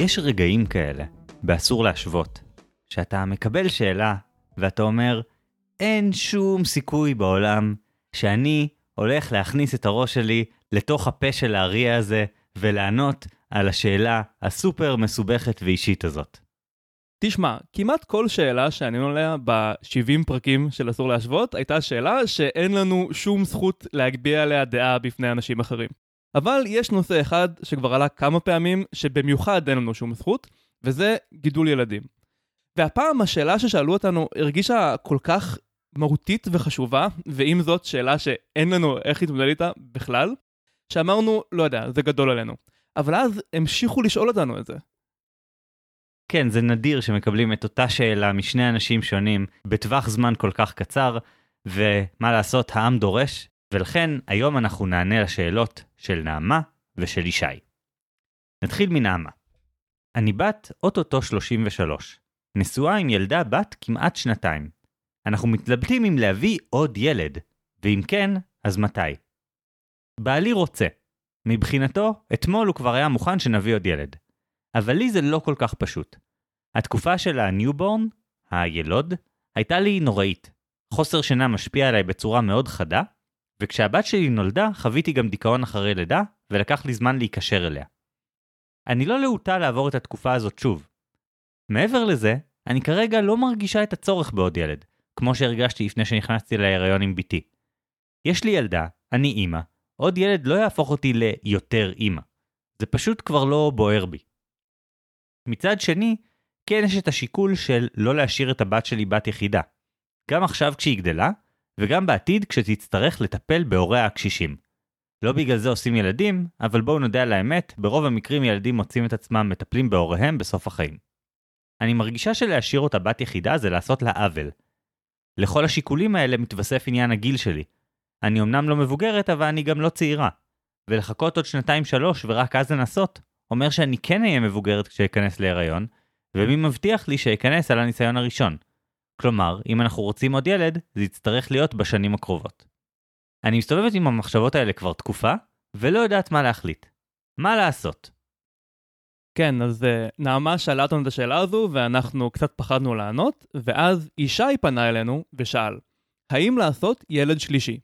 יש רגעים כאלה, באסור להשוות, שאתה מקבל שאלה ואתה אומר, אין שום סיכוי בעולם שאני הולך להכניס את הראש שלי לתוך הפה של האריה הזה ולענות על השאלה הסופר מסובכת ואישית הזאת. תשמע, כמעט כל שאלה שענינו עליה ב-70 פרקים של אסור להשוות, הייתה שאלה שאין לנו שום זכות להגביה עליה דעה בפני אנשים אחרים. אבל יש נושא אחד שכבר עלה כמה פעמים, שבמיוחד אין לנו שום זכות, וזה גידול ילדים. והפעם השאלה ששאלו אותנו הרגישה כל כך מהותית וחשובה, ועם זאת שאלה שאין לנו איך להתמודד איתה בכלל, שאמרנו, לא יודע, זה גדול עלינו. אבל אז המשיכו לשאול אותנו את זה. כן, זה נדיר שמקבלים את אותה שאלה משני אנשים שונים בטווח זמן כל כך קצר, ומה לעשות, העם דורש, ולכן היום אנחנו נענה לשאלות של נעמה ושל ישי. נתחיל מנעמה. אני בת אוטוטו 33, נשואה עם ילדה בת כמעט שנתיים. אנחנו מתלבטים אם להביא עוד ילד, ואם כן, אז מתי? בעלי רוצה. מבחינתו, אתמול הוא כבר היה מוכן שנביא עוד ילד. אבל לי זה לא כל כך פשוט. התקופה של ה newborn, הילוד, הייתה לי נוראית. חוסר שינה משפיע עליי בצורה מאוד חדה, וכשהבת שלי נולדה חוויתי גם דיכאון אחרי לידה, ולקח לי זמן להיקשר אליה. אני לא להוטה לעבור את התקופה הזאת שוב. מעבר לזה, אני כרגע לא מרגישה את הצורך בעוד ילד, כמו שהרגשתי לפני שנכנסתי להיריון עם בתי. יש לי ילדה, אני אימא, עוד ילד לא יהפוך אותי ליותר אימא. זה פשוט כבר לא בוער בי. מצד שני, כן יש את השיקול של לא להשאיר את הבת שלי בת יחידה. גם עכשיו כשהיא גדלה, וגם בעתיד כשתצטרך לטפל בהוריה הקשישים. לא בגלל זה עושים ילדים, אבל בואו נודה על האמת, ברוב המקרים ילדים מוצאים את עצמם מטפלים בהוריהם בסוף החיים. אני מרגישה שלהשאיר אותה בת יחידה זה לעשות לה עוול. לכל השיקולים האלה מתווסף עניין הגיל שלי. אני אמנם לא מבוגרת, אבל אני גם לא צעירה. ולחכות עוד שנתיים שלוש ורק אז לנסות, אומר שאני כן אהיה מבוגרת כשאכנס להיריון, ומי מבטיח לי שאכנס על הניסיון הראשון. כלומר, אם אנחנו רוצים עוד ילד, זה יצטרך להיות בשנים הקרובות. אני מסתובבת עם המחשבות האלה כבר תקופה, ולא יודעת מה להחליט. מה לעשות? כן, אז uh, נעמה שאלה אותנו את השאלה הזו, ואנחנו קצת פחדנו לענות, ואז ישי פנה אלינו ושאל, האם לעשות ילד שלישי?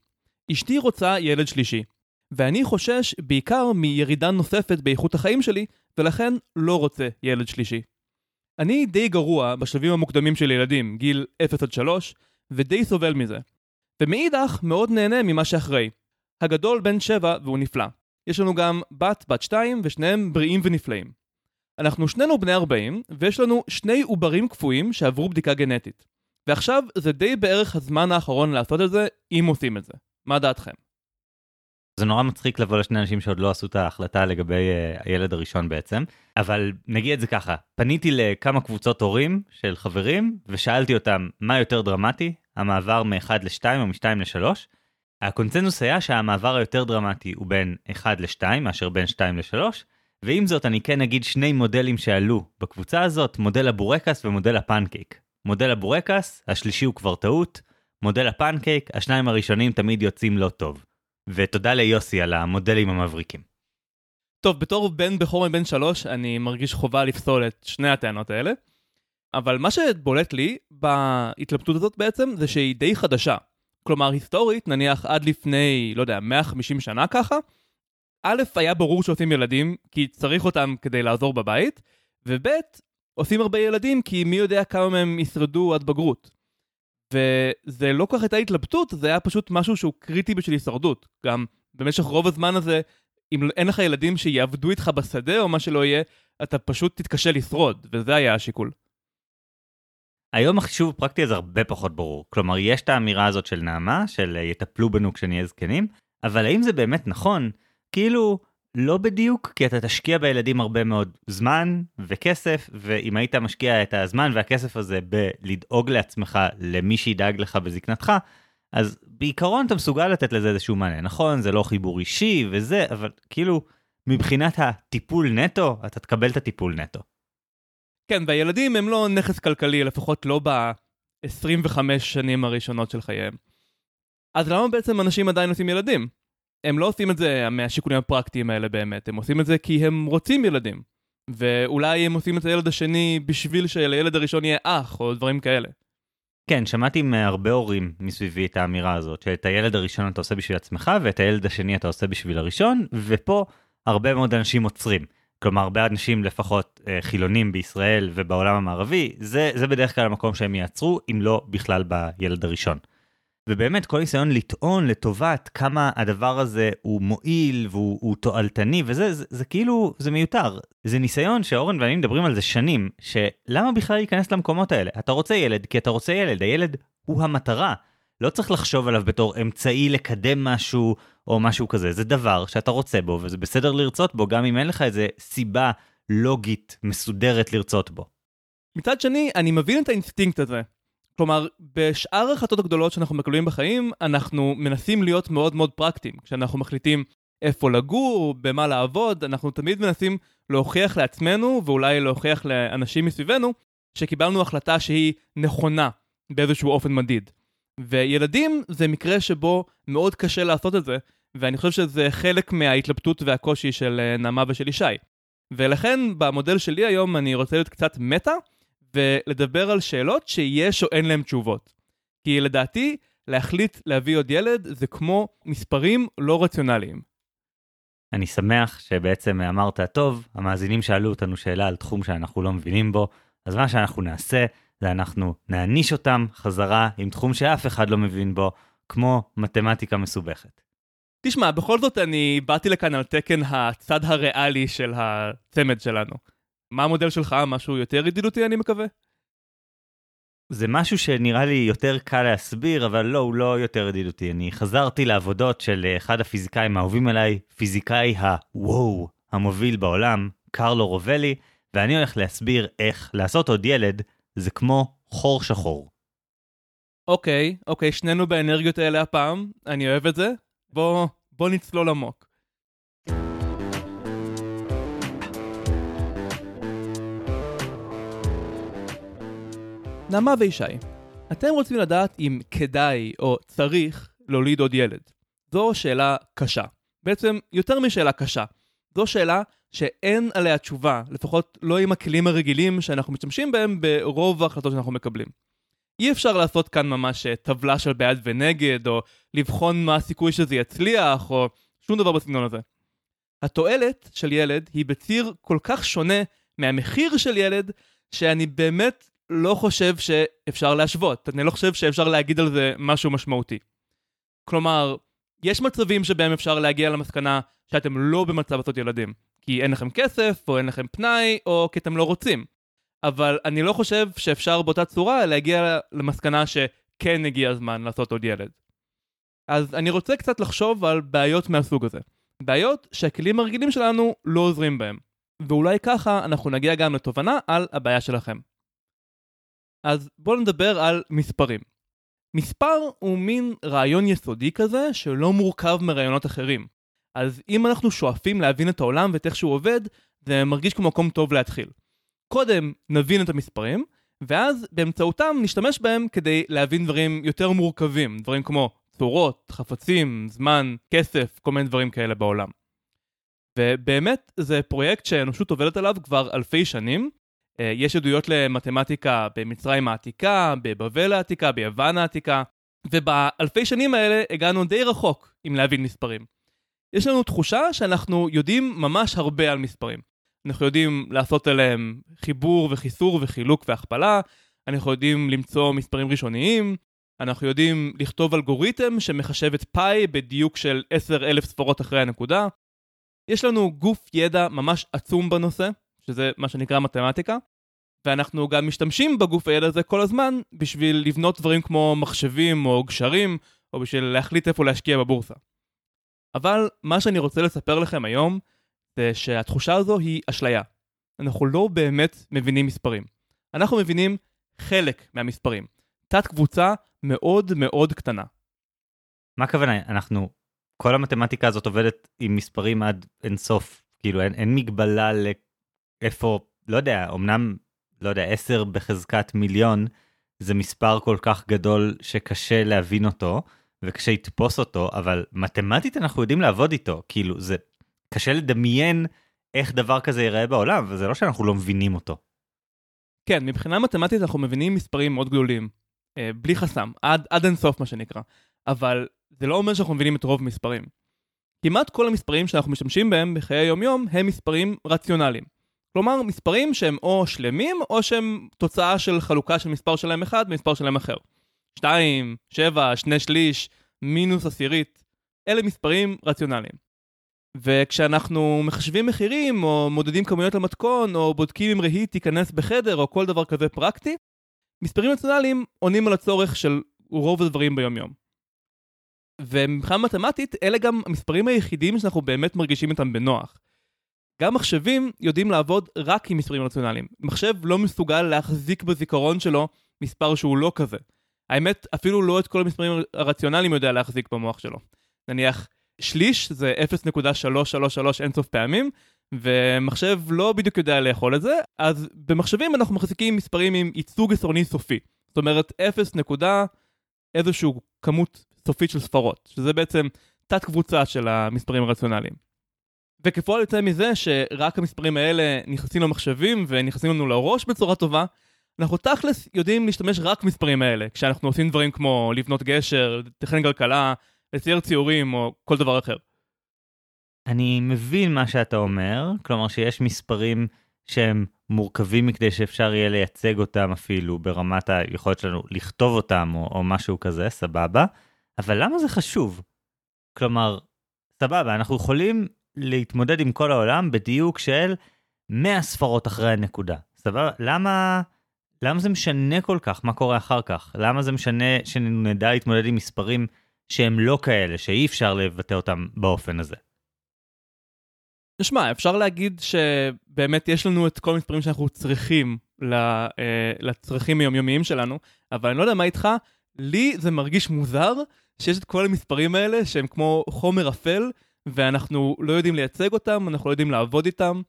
אשתי רוצה ילד שלישי, ואני חושש בעיקר מירידה נוספת באיכות החיים שלי, ולכן לא רוצה ילד שלישי. אני די גרוע בשלבים המוקדמים של ילדים, גיל 0 עד 3, ודי סובל מזה. ומאידך, מאוד נהנה ממה שאחרי. הגדול בן 7 והוא נפלא. יש לנו גם בת בת 2 ושניהם בריאים ונפלאים. אנחנו שנינו בני 40, ויש לנו שני עוברים קפואים שעברו בדיקה גנטית. ועכשיו זה די בערך הזמן האחרון לעשות את זה, אם עושים את זה. מה דעתכם? זה נורא מצחיק לבוא לשני אנשים שעוד לא עשו את ההחלטה לגבי uh, הילד הראשון בעצם, אבל נגיד את זה ככה, פניתי לכמה קבוצות הורים של חברים ושאלתי אותם מה יותר דרמטי, המעבר מ-1 ל-2 או מ-2 ל-3. הקונצנזוס היה שהמעבר היותר דרמטי הוא בין 1 ל-2 מאשר בין 2 ל-3, ועם זאת אני כן אגיד שני מודלים שעלו בקבוצה הזאת, מודל הבורקס ומודל הפנקייק. מודל הבורקס, השלישי הוא כבר טעות, מודל הפנקייק, השניים הראשונים תמיד יוצאים לא טוב. ותודה ליוסי על המודלים המבריקים. טוב, בתור בן בכור מבן שלוש, אני מרגיש חובה לפסול את שני הטענות האלה. אבל מה שבולט לי בהתלבטות הזאת בעצם, זה שהיא די חדשה. כלומר, היסטורית, נניח עד לפני, לא יודע, 150 שנה ככה, א', היה ברור שעושים ילדים, כי צריך אותם כדי לעזור בבית, וב', עושים הרבה ילדים, כי מי יודע כמה מהם ישרדו עד בגרות. וזה לא כל כך הייתה התלבטות, זה היה פשוט משהו שהוא קריטי בשביל הישרדות. גם במשך רוב הזמן הזה, אם אין לך ילדים שיעבדו איתך בשדה או מה שלא יהיה, אתה פשוט תתקשה לשרוד, וזה היה השיקול. היום החישוב הפרקטי הזה הרבה פחות ברור. כלומר, יש את האמירה הזאת של נעמה, של יטפלו בנו כשנהיה זקנים, אבל האם זה באמת נכון? כאילו, לא בדיוק, כי אתה תשקיע בילדים הרבה מאוד זמן וכסף, ואם היית משקיע את הזמן והכסף הזה בלדאוג לעצמך למי שידאג לך בזקנתך, אז בעיקרון אתה מסוגל לתת לזה איזשהו מענה. נכון, זה לא חיבור אישי וזה, אבל כאילו, מבחינת הטיפול נטו, אתה תקבל את הטיפול נטו. כן, והילדים הם לא נכס כלכלי, לפחות לא ב-25 שנים הראשונות של חייהם. אז למה בעצם אנשים עדיין עושים ילדים? הם לא עושים את זה מהשיקולים הפרקטיים האלה באמת, הם עושים את זה כי הם רוצים ילדים. ואולי הם עושים את הילד השני בשביל שלילד הראשון יהיה אח, או דברים כאלה. כן, שמעתי מהרבה הורים מסביבי את האמירה הזאת, שאת הילד הראשון אתה עושה בשביל עצמך, ואת הילד השני אתה עושה בשביל הראשון, ופה הרבה מאוד אנשים עוצרים. כלומר, הרבה אנשים לפחות אה, חילונים בישראל ובעולם המערבי, זה, זה בדרך כלל המקום שהם יעצרו, אם לא בכלל בילד הראשון. ובאמת כל ניסיון לטעון לטובת כמה הדבר הזה הוא מועיל והוא תועלתני וזה זה, זה כאילו זה מיותר. זה ניסיון שאורן ואני מדברים על זה שנים שלמה בכלל להיכנס למקומות האלה? אתה רוצה ילד כי אתה רוצה ילד. הילד הוא המטרה. לא צריך לחשוב עליו בתור אמצעי לקדם משהו או משהו כזה. זה דבר שאתה רוצה בו וזה בסדר לרצות בו גם אם אין לך איזה סיבה לוגית מסודרת לרצות בו. מצד שני אני מבין את האינסטינקט הזה כלומר, בשאר ההחלטות הגדולות שאנחנו מקבלים בחיים, אנחנו מנסים להיות מאוד מאוד פרקטיים. כשאנחנו מחליטים איפה לגור, במה לעבוד, אנחנו תמיד מנסים להוכיח לעצמנו, ואולי להוכיח לאנשים מסביבנו, שקיבלנו החלטה שהיא נכונה באיזשהו אופן מדיד. וילדים זה מקרה שבו מאוד קשה לעשות את זה, ואני חושב שזה חלק מההתלבטות והקושי של אה, נעמה ושל ישי. ולכן במודל שלי היום אני רוצה להיות קצת מטה, ולדבר על שאלות שיש או אין להן תשובות. כי לדעתי, להחליט להביא עוד ילד זה כמו מספרים לא רציונליים. אני שמח שבעצם אמרת, טוב, המאזינים שאלו אותנו שאלה על תחום שאנחנו לא מבינים בו, אז מה שאנחנו נעשה, זה אנחנו נעניש אותם חזרה עם תחום שאף אחד לא מבין בו, כמו מתמטיקה מסובכת. תשמע, בכל זאת אני באתי לכאן על תקן הצד הריאלי של הצמד שלנו. מה המודל שלך? משהו יותר ידידותי אני מקווה? זה משהו שנראה לי יותר קל להסביר, אבל לא, הוא לא יותר ידידותי. אני חזרתי לעבודות של אחד הפיזיקאים האהובים עליי, פיזיקאי הוואו המוביל בעולם, קרלו רובלי, ואני הולך להסביר איך לעשות עוד ילד זה כמו חור שחור. אוקיי, אוקיי, שנינו באנרגיות האלה הפעם, אני אוהב את זה. בוא, בוא נצלול עמוק. נעמה וישי, אתם רוצים לדעת אם כדאי או צריך להוליד עוד ילד. זו שאלה קשה. בעצם יותר משאלה קשה. זו שאלה שאין עליה תשובה, לפחות לא עם הכלים הרגילים שאנחנו משתמשים בהם ברוב ההחלטות שאנחנו מקבלים. אי אפשר לעשות כאן ממש אה, טבלה של בעד ונגד, או לבחון מה הסיכוי שזה יצליח, או שום דבר בסגנון הזה. התועלת של ילד היא בציר כל כך שונה מהמחיר של ילד, שאני באמת לא חושב שאפשר להשוות, אני לא חושב שאפשר להגיד על זה משהו משמעותי. כלומר, יש מצבים שבהם אפשר להגיע למסקנה שאתם לא במצב לעשות ילדים, כי אין לכם כסף, או אין לכם פנאי, או כי אתם לא רוצים. אבל אני לא חושב שאפשר באותה צורה להגיע למסקנה שכן הגיע הזמן לעשות עוד ילד. אז אני רוצה קצת לחשוב על בעיות מהסוג הזה. בעיות שהכלים הרגילים שלנו לא עוזרים בהם. ואולי ככה אנחנו נגיע גם לתובנה על הבעיה שלכם. אז בואו נדבר על מספרים. מספר הוא מין רעיון יסודי כזה שלא מורכב מרעיונות אחרים. אז אם אנחנו שואפים להבין את העולם ואת איך שהוא עובד, זה מרגיש כמו מקום טוב להתחיל. קודם נבין את המספרים, ואז באמצעותם נשתמש בהם כדי להבין דברים יותר מורכבים, דברים כמו צורות, חפצים, זמן, כסף, כל מיני דברים כאלה בעולם. ובאמת זה פרויקט שהאנושות עובדת עליו כבר אלפי שנים, יש עדויות למתמטיקה במצרים העתיקה, בבבל העתיקה, ביוון העתיקה, ובאלפי שנים האלה הגענו די רחוק עם להבין מספרים. יש לנו תחושה שאנחנו יודעים ממש הרבה על מספרים. אנחנו יודעים לעשות עליהם חיבור וחיסור וחילוק והכפלה, אנחנו יודעים למצוא מספרים ראשוניים, אנחנו יודעים לכתוב אלגוריתם שמחשב את פאי בדיוק של 10,000 ספרות אחרי הנקודה. יש לנו גוף ידע ממש עצום בנושא, שזה מה שנקרא מתמטיקה, ואנחנו גם משתמשים בגוף הידע הזה כל הזמן בשביל לבנות דברים כמו מחשבים או גשרים, או בשביל להחליט איפה להשקיע בבורסה. אבל מה שאני רוצה לספר לכם היום, זה שהתחושה הזו היא אשליה. אנחנו לא באמת מבינים מספרים. אנחנו מבינים חלק מהמספרים. תת קבוצה מאוד מאוד קטנה. מה הכוונה? אנחנו, כל המתמטיקה הזאת עובדת עם מספרים עד אינסוף. כאילו אין, אין מגבלה איפה, לא יודע, אמנם, לא יודע, 10 בחזקת מיליון, זה מספר כל כך גדול שקשה להבין אותו, וקשה לתפוס אותו, אבל מתמטית אנחנו יודעים לעבוד איתו, כאילו זה קשה לדמיין איך דבר כזה ייראה בעולם, וזה לא שאנחנו לא מבינים אותו. כן, מבחינה מתמטית אנחנו מבינים מספרים מאוד גדולים. אה, בלי חסם, עד, עד אינסוף מה שנקרא. אבל זה לא אומר שאנחנו מבינים את רוב המספרים. כמעט כל המספרים שאנחנו משתמשים בהם בחיי היום-יום הם מספרים רציונליים. כלומר, מספרים שהם או שלמים, או שהם תוצאה של חלוקה של מספר שלהם אחד ומספר שלהם אחר. 2, 7, 2 שליש, מינוס עשירית, אלה מספרים רציונליים. וכשאנחנו מחשבים מחירים, או מודדים כמויות למתכון, או בודקים אם רהיט תיכנס בחדר, או כל דבר כזה פרקטי, מספרים רציונליים עונים על הצורך של רוב הדברים ביום-יום. ומבחינה מתמטית, אלה גם המספרים היחידים שאנחנו באמת מרגישים איתם בנוח. גם מחשבים יודעים לעבוד רק עם מספרים רציונליים. מחשב לא מסוגל להחזיק בזיכרון שלו מספר שהוא לא כזה. האמת, אפילו לא את כל המספרים הרציונליים יודע להחזיק במוח שלו. נניח, שליש זה 0.333 אינסוף פעמים, ומחשב לא בדיוק יודע לאכול את זה, אז במחשבים אנחנו מחזיקים מספרים עם ייצוג עשרוני סופי. זאת אומרת 0. איזשהו כמות סופית של ספרות, שזה בעצם תת קבוצה של המספרים הרציונליים. וכפועל יוצא מזה שרק המספרים האלה נכנסים למחשבים ונכנסים לנו לראש בצורה טובה, אנחנו תכלס יודעים להשתמש רק במספרים האלה, כשאנחנו עושים דברים כמו לבנות גשר, לתכנן כלכלה, לצייר ציורים או כל דבר אחר. אני מבין מה שאתה אומר, כלומר שיש מספרים שהם מורכבים מכדי שאפשר יהיה לייצג אותם אפילו ברמת היכולת שלנו לכתוב אותם או, או משהו כזה, סבבה, אבל למה זה חשוב? כלומר, סבבה, אנחנו יכולים להתמודד עם כל העולם בדיוק של 100 ספרות אחרי הנקודה. סבבה? למה, למה זה משנה כל כך מה קורה אחר כך? למה זה משנה שנדע להתמודד עם מספרים שהם לא כאלה, שאי אפשר לבטא אותם באופן הזה? תשמע, אפשר להגיד שבאמת יש לנו את כל המספרים שאנחנו צריכים אה, לצרכים היומיומיים שלנו, אבל אני לא יודע מה איתך, לי זה מרגיש מוזר שיש את כל המספרים האלה שהם כמו חומר אפל, ואנחנו לא יודעים לייצג אותם, אנחנו לא יודעים לעבוד איתם,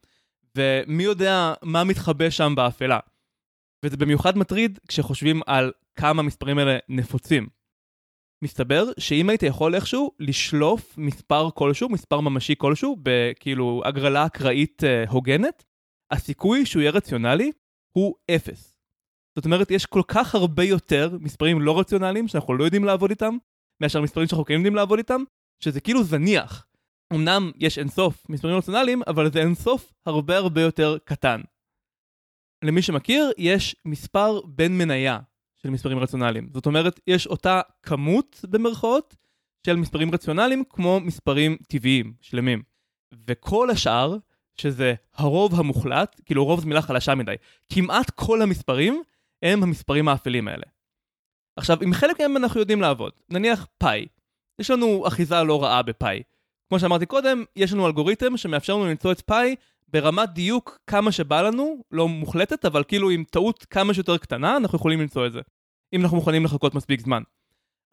ומי יודע מה מתחבא שם באפלה. וזה במיוחד מטריד כשחושבים על כמה המספרים האלה נפוצים. מסתבר שאם היית יכול איכשהו לשלוף מספר כלשהו, מספר ממשי כלשהו, בכאילו הגרלה אקראית אה, הוגנת, הסיכוי שהוא יהיה רציונלי הוא אפס. זאת אומרת, יש כל כך הרבה יותר מספרים לא רציונליים שאנחנו לא יודעים לעבוד איתם, מאשר מספרים שאנחנו כן יודעים לעבוד איתם, שזה כאילו זניח. אמנם יש אינסוף מספרים רציונליים, אבל זה אינסוף הרבה הרבה יותר קטן. למי שמכיר, יש מספר בין מניה של מספרים רציונליים. זאת אומרת, יש אותה כמות במרכאות של מספרים רציונליים כמו מספרים טבעיים, שלמים. וכל השאר, שזה הרוב המוחלט, כאילו רוב זו מילה חלשה מדי, כמעט כל המספרים הם המספרים האפלים האלה. עכשיו, עם חלק מהם אנחנו יודעים לעבוד. נניח פאי. יש לנו אחיזה לא רעה בפאי. כמו שאמרתי קודם, יש לנו אלגוריתם שמאפשר לנו למצוא את פאי ברמת דיוק כמה שבא לנו, לא מוחלטת, אבל כאילו עם טעות כמה שיותר קטנה, אנחנו יכולים למצוא את זה. אם אנחנו מוכנים לחכות מספיק זמן.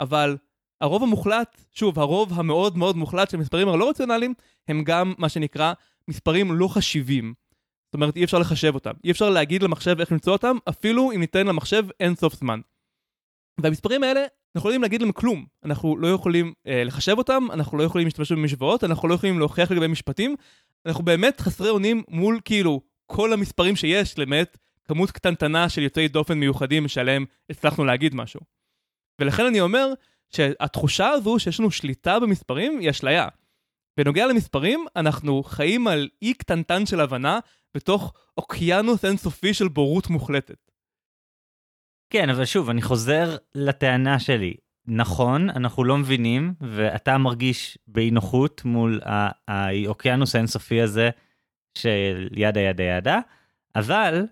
אבל הרוב המוחלט, שוב, הרוב המאוד מאוד מוחלט של מספרים הלא רציונליים, הם גם מה שנקרא מספרים לא חשיבים. זאת אומרת, אי אפשר לחשב אותם. אי אפשר להגיד למחשב איך למצוא אותם, אפילו אם ניתן למחשב אין סוף זמן. והמספרים האלה, אנחנו לא יודעים להגיד להם כלום. אנחנו לא יכולים אה, לחשב אותם, אנחנו לא יכולים להשתמש במשוואות, אנחנו לא יכולים להוכיח לגבי משפטים. אנחנו באמת חסרי אונים מול כאילו כל המספרים שיש, למעט כמות קטנטנה של יוצאי דופן מיוחדים שעליהם הצלחנו להגיד משהו. ולכן אני אומר שהתחושה הזו שיש לנו שליטה במספרים היא אשליה. בנוגע למספרים, אנחנו חיים על אי קטנטן של הבנה בתוך אוקיינוס אינסופי של בורות מוחלטת. כן, אבל שוב, אני חוזר לטענה שלי. נכון, אנחנו לא מבינים, ואתה מרגיש באי נוחות מול האוקיינוס האינסופי הזה של ידה ידה ידה, אבל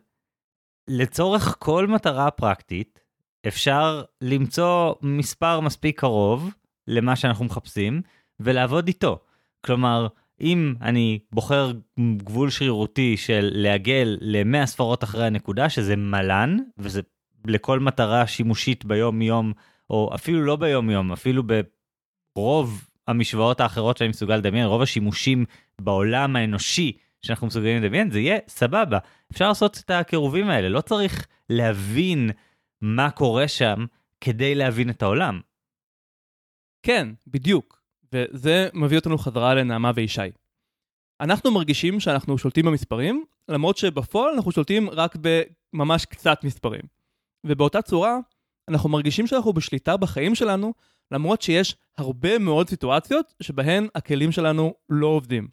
לצורך כל מטרה פרקטית, אפשר למצוא מספר מספיק קרוב למה שאנחנו מחפשים, ולעבוד איתו. כלומר, אם אני בוחר גבול שרירותי של לעגל ל-100 ספרות אחרי הנקודה, שזה מלן, וזה לכל מטרה שימושית ביום-יום, או אפילו לא ביום-יום, אפילו ברוב המשוואות האחרות שאני מסוגל לדמיין, רוב השימושים בעולם האנושי שאנחנו מסוגלים לדמיין, זה יהיה סבבה. אפשר לעשות את הקירובים האלה, לא צריך להבין מה קורה שם כדי להבין את העולם. כן, בדיוק. וזה מביא אותנו חזרה לנעמה וישי. אנחנו מרגישים שאנחנו שולטים במספרים, למרות שבפועל אנחנו שולטים רק בממש קצת מספרים. ובאותה צורה, אנחנו מרגישים שאנחנו בשליטה בחיים שלנו, למרות שיש הרבה מאוד סיטואציות שבהן הכלים שלנו לא עובדים.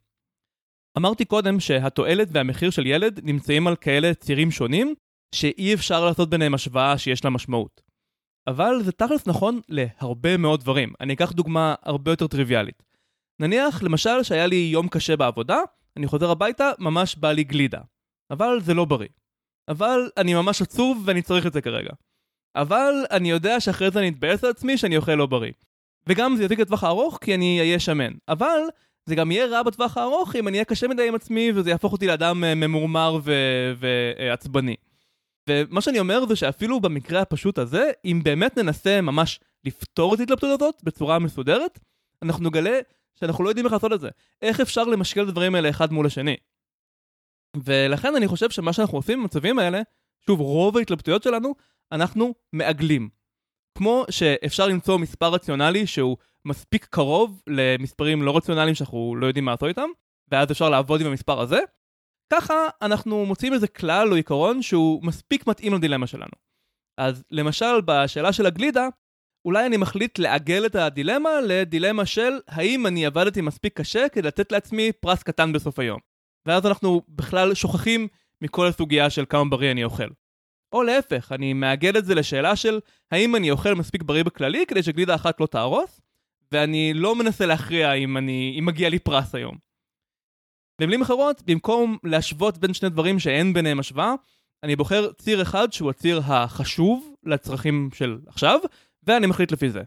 אמרתי קודם שהתועלת והמחיר של ילד נמצאים על כאלה צירים שונים, שאי אפשר לעשות ביניהם השוואה שיש לה משמעות. אבל זה תכלס נכון להרבה מאוד דברים. אני אקח דוגמה הרבה יותר טריוויאלית. נניח, למשל, שהיה לי יום קשה בעבודה, אני חוזר הביתה, ממש בא לי גלידה. אבל זה לא בריא. אבל אני ממש עצוב ואני צריך את זה כרגע. אבל אני יודע שאחרי זה אני אתבאס על עצמי שאני אוכל לא בריא. וגם זה יזיק לטווח הארוך כי אני אהיה שמן. אבל זה גם יהיה רע בטווח הארוך אם אני אהיה קשה מדי עם עצמי וזה יהפוך אותי לאדם אה, ממורמר ועצבני. ומה שאני אומר זה שאפילו במקרה הפשוט הזה, אם באמת ננסה ממש לפתור את ההתלבטות הזאת בצורה מסודרת, אנחנו נגלה שאנחנו לא יודעים איך לעשות את זה. איך אפשר למשקל את הדברים האלה אחד מול השני? ולכן אני חושב שמה שאנחנו עושים במצבים האלה, שוב, רוב ההתלבטויות שלנו, אנחנו מעגלים. כמו שאפשר למצוא מספר רציונלי שהוא מספיק קרוב למספרים לא רציונליים שאנחנו לא יודעים מה לעשות איתם, ואז אפשר לעבוד עם המספר הזה, ככה אנחנו מוצאים איזה כלל או עיקרון שהוא מספיק מתאים לדילמה שלנו. אז למשל בשאלה של הגלידה, אולי אני מחליט לעגל את הדילמה לדילמה של האם אני עבדתי מספיק קשה כדי לתת לעצמי פרס קטן בסוף היום. ואז אנחנו בכלל שוכחים מכל הסוגיה של כמה בריא אני אוכל. או להפך, אני מעגל את זה לשאלה של האם אני אוכל מספיק בריא בכללי כדי שגלידה אחת לא תהרוס, ואני לא מנסה להכריע אם, אני, אם מגיע לי פרס היום. במילים אחרות, במקום להשוות בין שני דברים שאין ביניהם השוואה, אני בוחר ציר אחד שהוא הציר החשוב לצרכים של עכשיו, ואני מחליט לפי זה.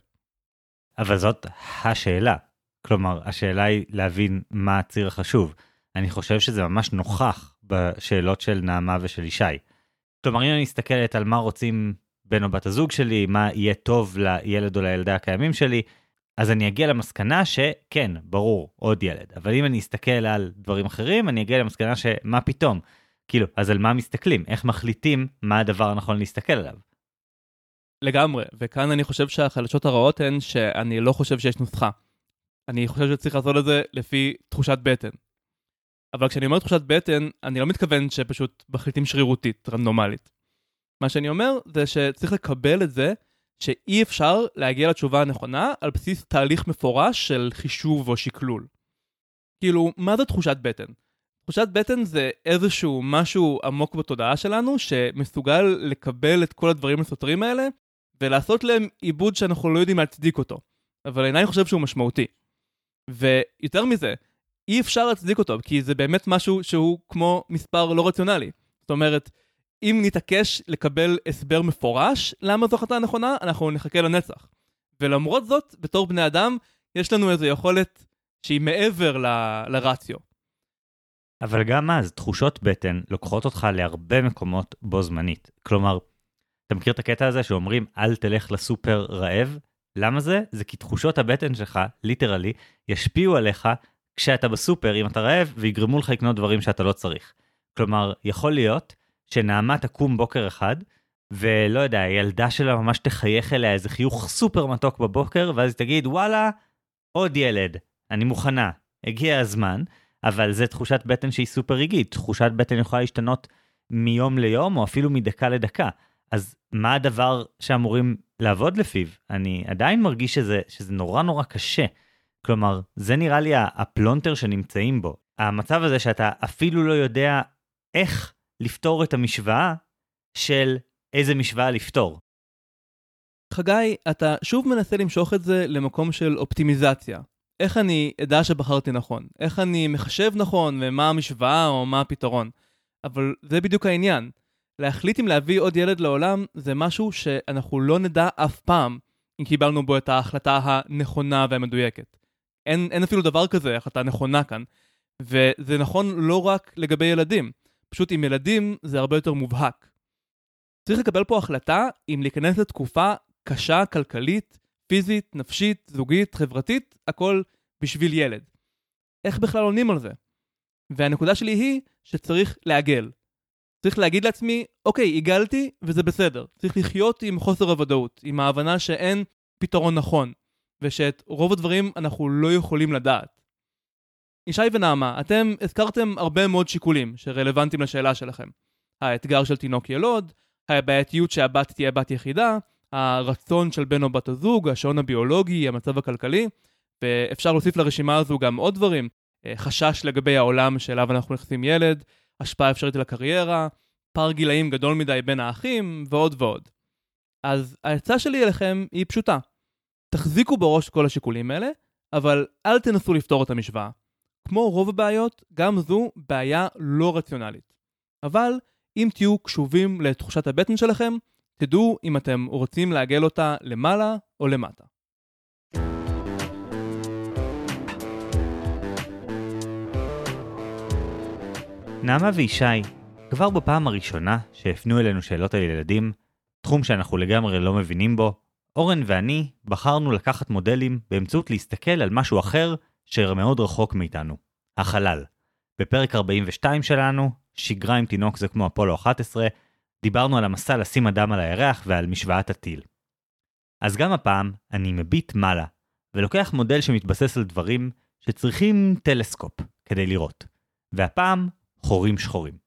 אבל זאת השאלה. כלומר, השאלה היא להבין מה הציר החשוב. אני חושב שזה ממש נוכח בשאלות של נעמה ושל ישי. כלומר, אם אני מסתכלת על מה רוצים בן או בת הזוג שלי, מה יהיה טוב לילד או לילדה הקיימים שלי, אז אני אגיע למסקנה שכן, ברור, עוד ילד. אבל אם אני אסתכל על דברים אחרים, אני אגיע למסקנה שמה פתאום. כאילו, אז על מה מסתכלים? איך מחליטים מה הדבר הנכון להסתכל עליו? לגמרי, וכאן אני חושב שהחלשות הרעות הן שאני לא חושב שיש נוסחה. אני חושב שצריך לעשות את זה לפי תחושת בטן. אבל כשאני אומר תחושת בטן, אני לא מתכוון שפשוט מחליטים שרירותית, רנדומלית. מה שאני אומר זה שצריך לקבל את זה שאי אפשר להגיע לתשובה הנכונה על בסיס תהליך מפורש של חישוב או שקלול. כאילו, מה זה תחושת בטן? תחושת בטן זה איזשהו משהו עמוק בתודעה שלנו שמסוגל לקבל את כל הדברים הסותרים האלה ולעשות להם עיבוד שאנחנו לא יודעים להצדיק אותו. אבל אני חושב שהוא משמעותי. ויותר מזה, אי אפשר להצדיק אותו, כי זה באמת משהו שהוא כמו מספר לא רציונלי. זאת אומרת, אם נתעקש לקבל הסבר מפורש למה זו החלטה נכונה, אנחנו נחכה לנצח. ולמרות זאת, בתור בני אדם, יש לנו איזו יכולת שהיא מעבר ל- לרציו. אבל גם אז, תחושות בטן לוקחות אותך להרבה מקומות בו זמנית. כלומר, אתה מכיר את הקטע הזה שאומרים, אל תלך לסופר רעב? למה זה? זה כי תחושות הבטן שלך, literally, ישפיעו עליך כשאתה בסופר, אם אתה רעב, ויגרמו לך לקנות דברים שאתה לא צריך. כלומר, יכול להיות שנעמה תקום בוקר אחד, ולא יודע, הילדה שלה ממש תחייך אליה איזה חיוך סופר מתוק בבוקר, ואז היא תגיד, וואלה, עוד ילד, אני מוכנה, הגיע הזמן, אבל זה תחושת בטן שהיא סופר רגעית, תחושת בטן יכולה להשתנות מיום ליום, או אפילו מדקה לדקה. אז מה הדבר שאמורים לעבוד לפיו? אני עדיין מרגיש שזה, שזה נורא נורא קשה. כלומר, זה נראה לי הפלונטר שנמצאים בו. המצב הזה שאתה אפילו לא יודע איך לפתור את המשוואה של איזה משוואה לפתור. חגי, אתה שוב מנסה למשוך את זה למקום של אופטימיזציה. איך אני אדע שבחרתי נכון? איך אני מחשב נכון ומה המשוואה או מה הפתרון? אבל זה בדיוק העניין. להחליט אם להביא עוד ילד לעולם זה משהו שאנחנו לא נדע אף פעם אם קיבלנו בו את ההחלטה הנכונה והמדויקת. אין, אין אפילו דבר כזה, החלטה נכונה כאן. וזה נכון לא רק לגבי ילדים. פשוט עם ילדים זה הרבה יותר מובהק. צריך לקבל פה החלטה אם להיכנס לתקופה קשה כלכלית, פיזית, נפשית, זוגית, חברתית, הכל בשביל ילד. איך בכלל עונים על זה? והנקודה שלי היא שצריך לעגל. צריך להגיד לעצמי, אוקיי, עיגלתי וזה בסדר. צריך לחיות עם חוסר הוודאות, עם ההבנה שאין פתרון נכון, ושאת רוב הדברים אנחנו לא יכולים לדעת. ישי ונעמה, אתם הזכרתם הרבה מאוד שיקולים שרלוונטיים לשאלה שלכם. האתגר של תינוק ילוד, הבעייתיות שהבת תהיה בת יחידה, הרצון של בן או בת הזוג, השעון הביולוגי, המצב הכלכלי, ואפשר להוסיף לרשימה הזו גם עוד דברים, אה, חשש לגבי העולם שאליו אנחנו נכנסים ילד, השפעה אפשרית על הקריירה, פער גילאים גדול מדי בין האחים, ועוד ועוד. אז העצה שלי אליכם היא פשוטה. תחזיקו בראש כל השיקולים האלה, אבל אל תנסו לפתור את המשוואה. כמו רוב הבעיות, גם זו בעיה לא רציונלית. אבל אם תהיו קשובים לתחושת הבטן שלכם, תדעו אם אתם רוצים לעגל אותה למעלה או למטה. נעמה וישי, כבר בפעם הראשונה שהפנו אלינו שאלות על ילדים, תחום שאנחנו לגמרי לא מבינים בו, אורן ואני בחרנו לקחת מודלים באמצעות להסתכל על משהו אחר שמאוד רחוק מאיתנו, החלל. בפרק 42 שלנו, שגרה עם תינוק זה כמו אפולו 11, דיברנו על המסע לשים אדם על הירח ועל משוואת הטיל. אז גם הפעם אני מביט מעלה, ולוקח מודל שמתבסס על דברים שצריכים טלסקופ כדי לראות. והפעם, חורים שחורים.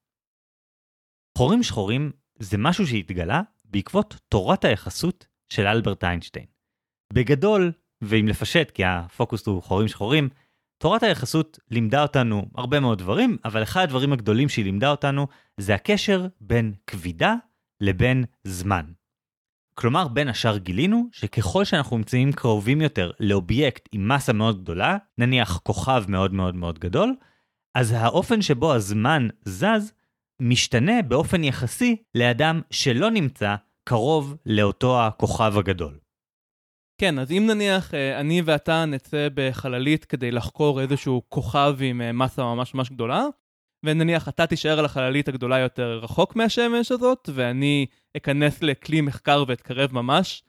חורים שחורים זה משהו שהתגלה בעקבות תורת היחסות של אלברט איינשטיין. בגדול, ואם לפשט כי הפוקוס הוא חורים שחורים, תורת היחסות לימדה אותנו הרבה מאוד דברים, אבל אחד הדברים הגדולים שהיא לימדה אותנו זה הקשר בין כבידה לבין זמן. כלומר, בין השאר גילינו שככל שאנחנו נמצאים קרובים יותר לאובייקט עם מסה מאוד גדולה, נניח כוכב מאוד מאוד מאוד גדול, אז האופן שבו הזמן זז משתנה באופן יחסי לאדם שלא נמצא קרוב לאותו הכוכב הגדול. כן, אז אם נניח אה, אני ואתה נצא בחללית כדי לחקור איזשהו כוכב עם אה, מסה ממש ממש גדולה, ונניח אתה תישאר על החללית הגדולה יותר רחוק מהשמש הזאת, ואני אכנס לכלי מחקר ואתקרב ממש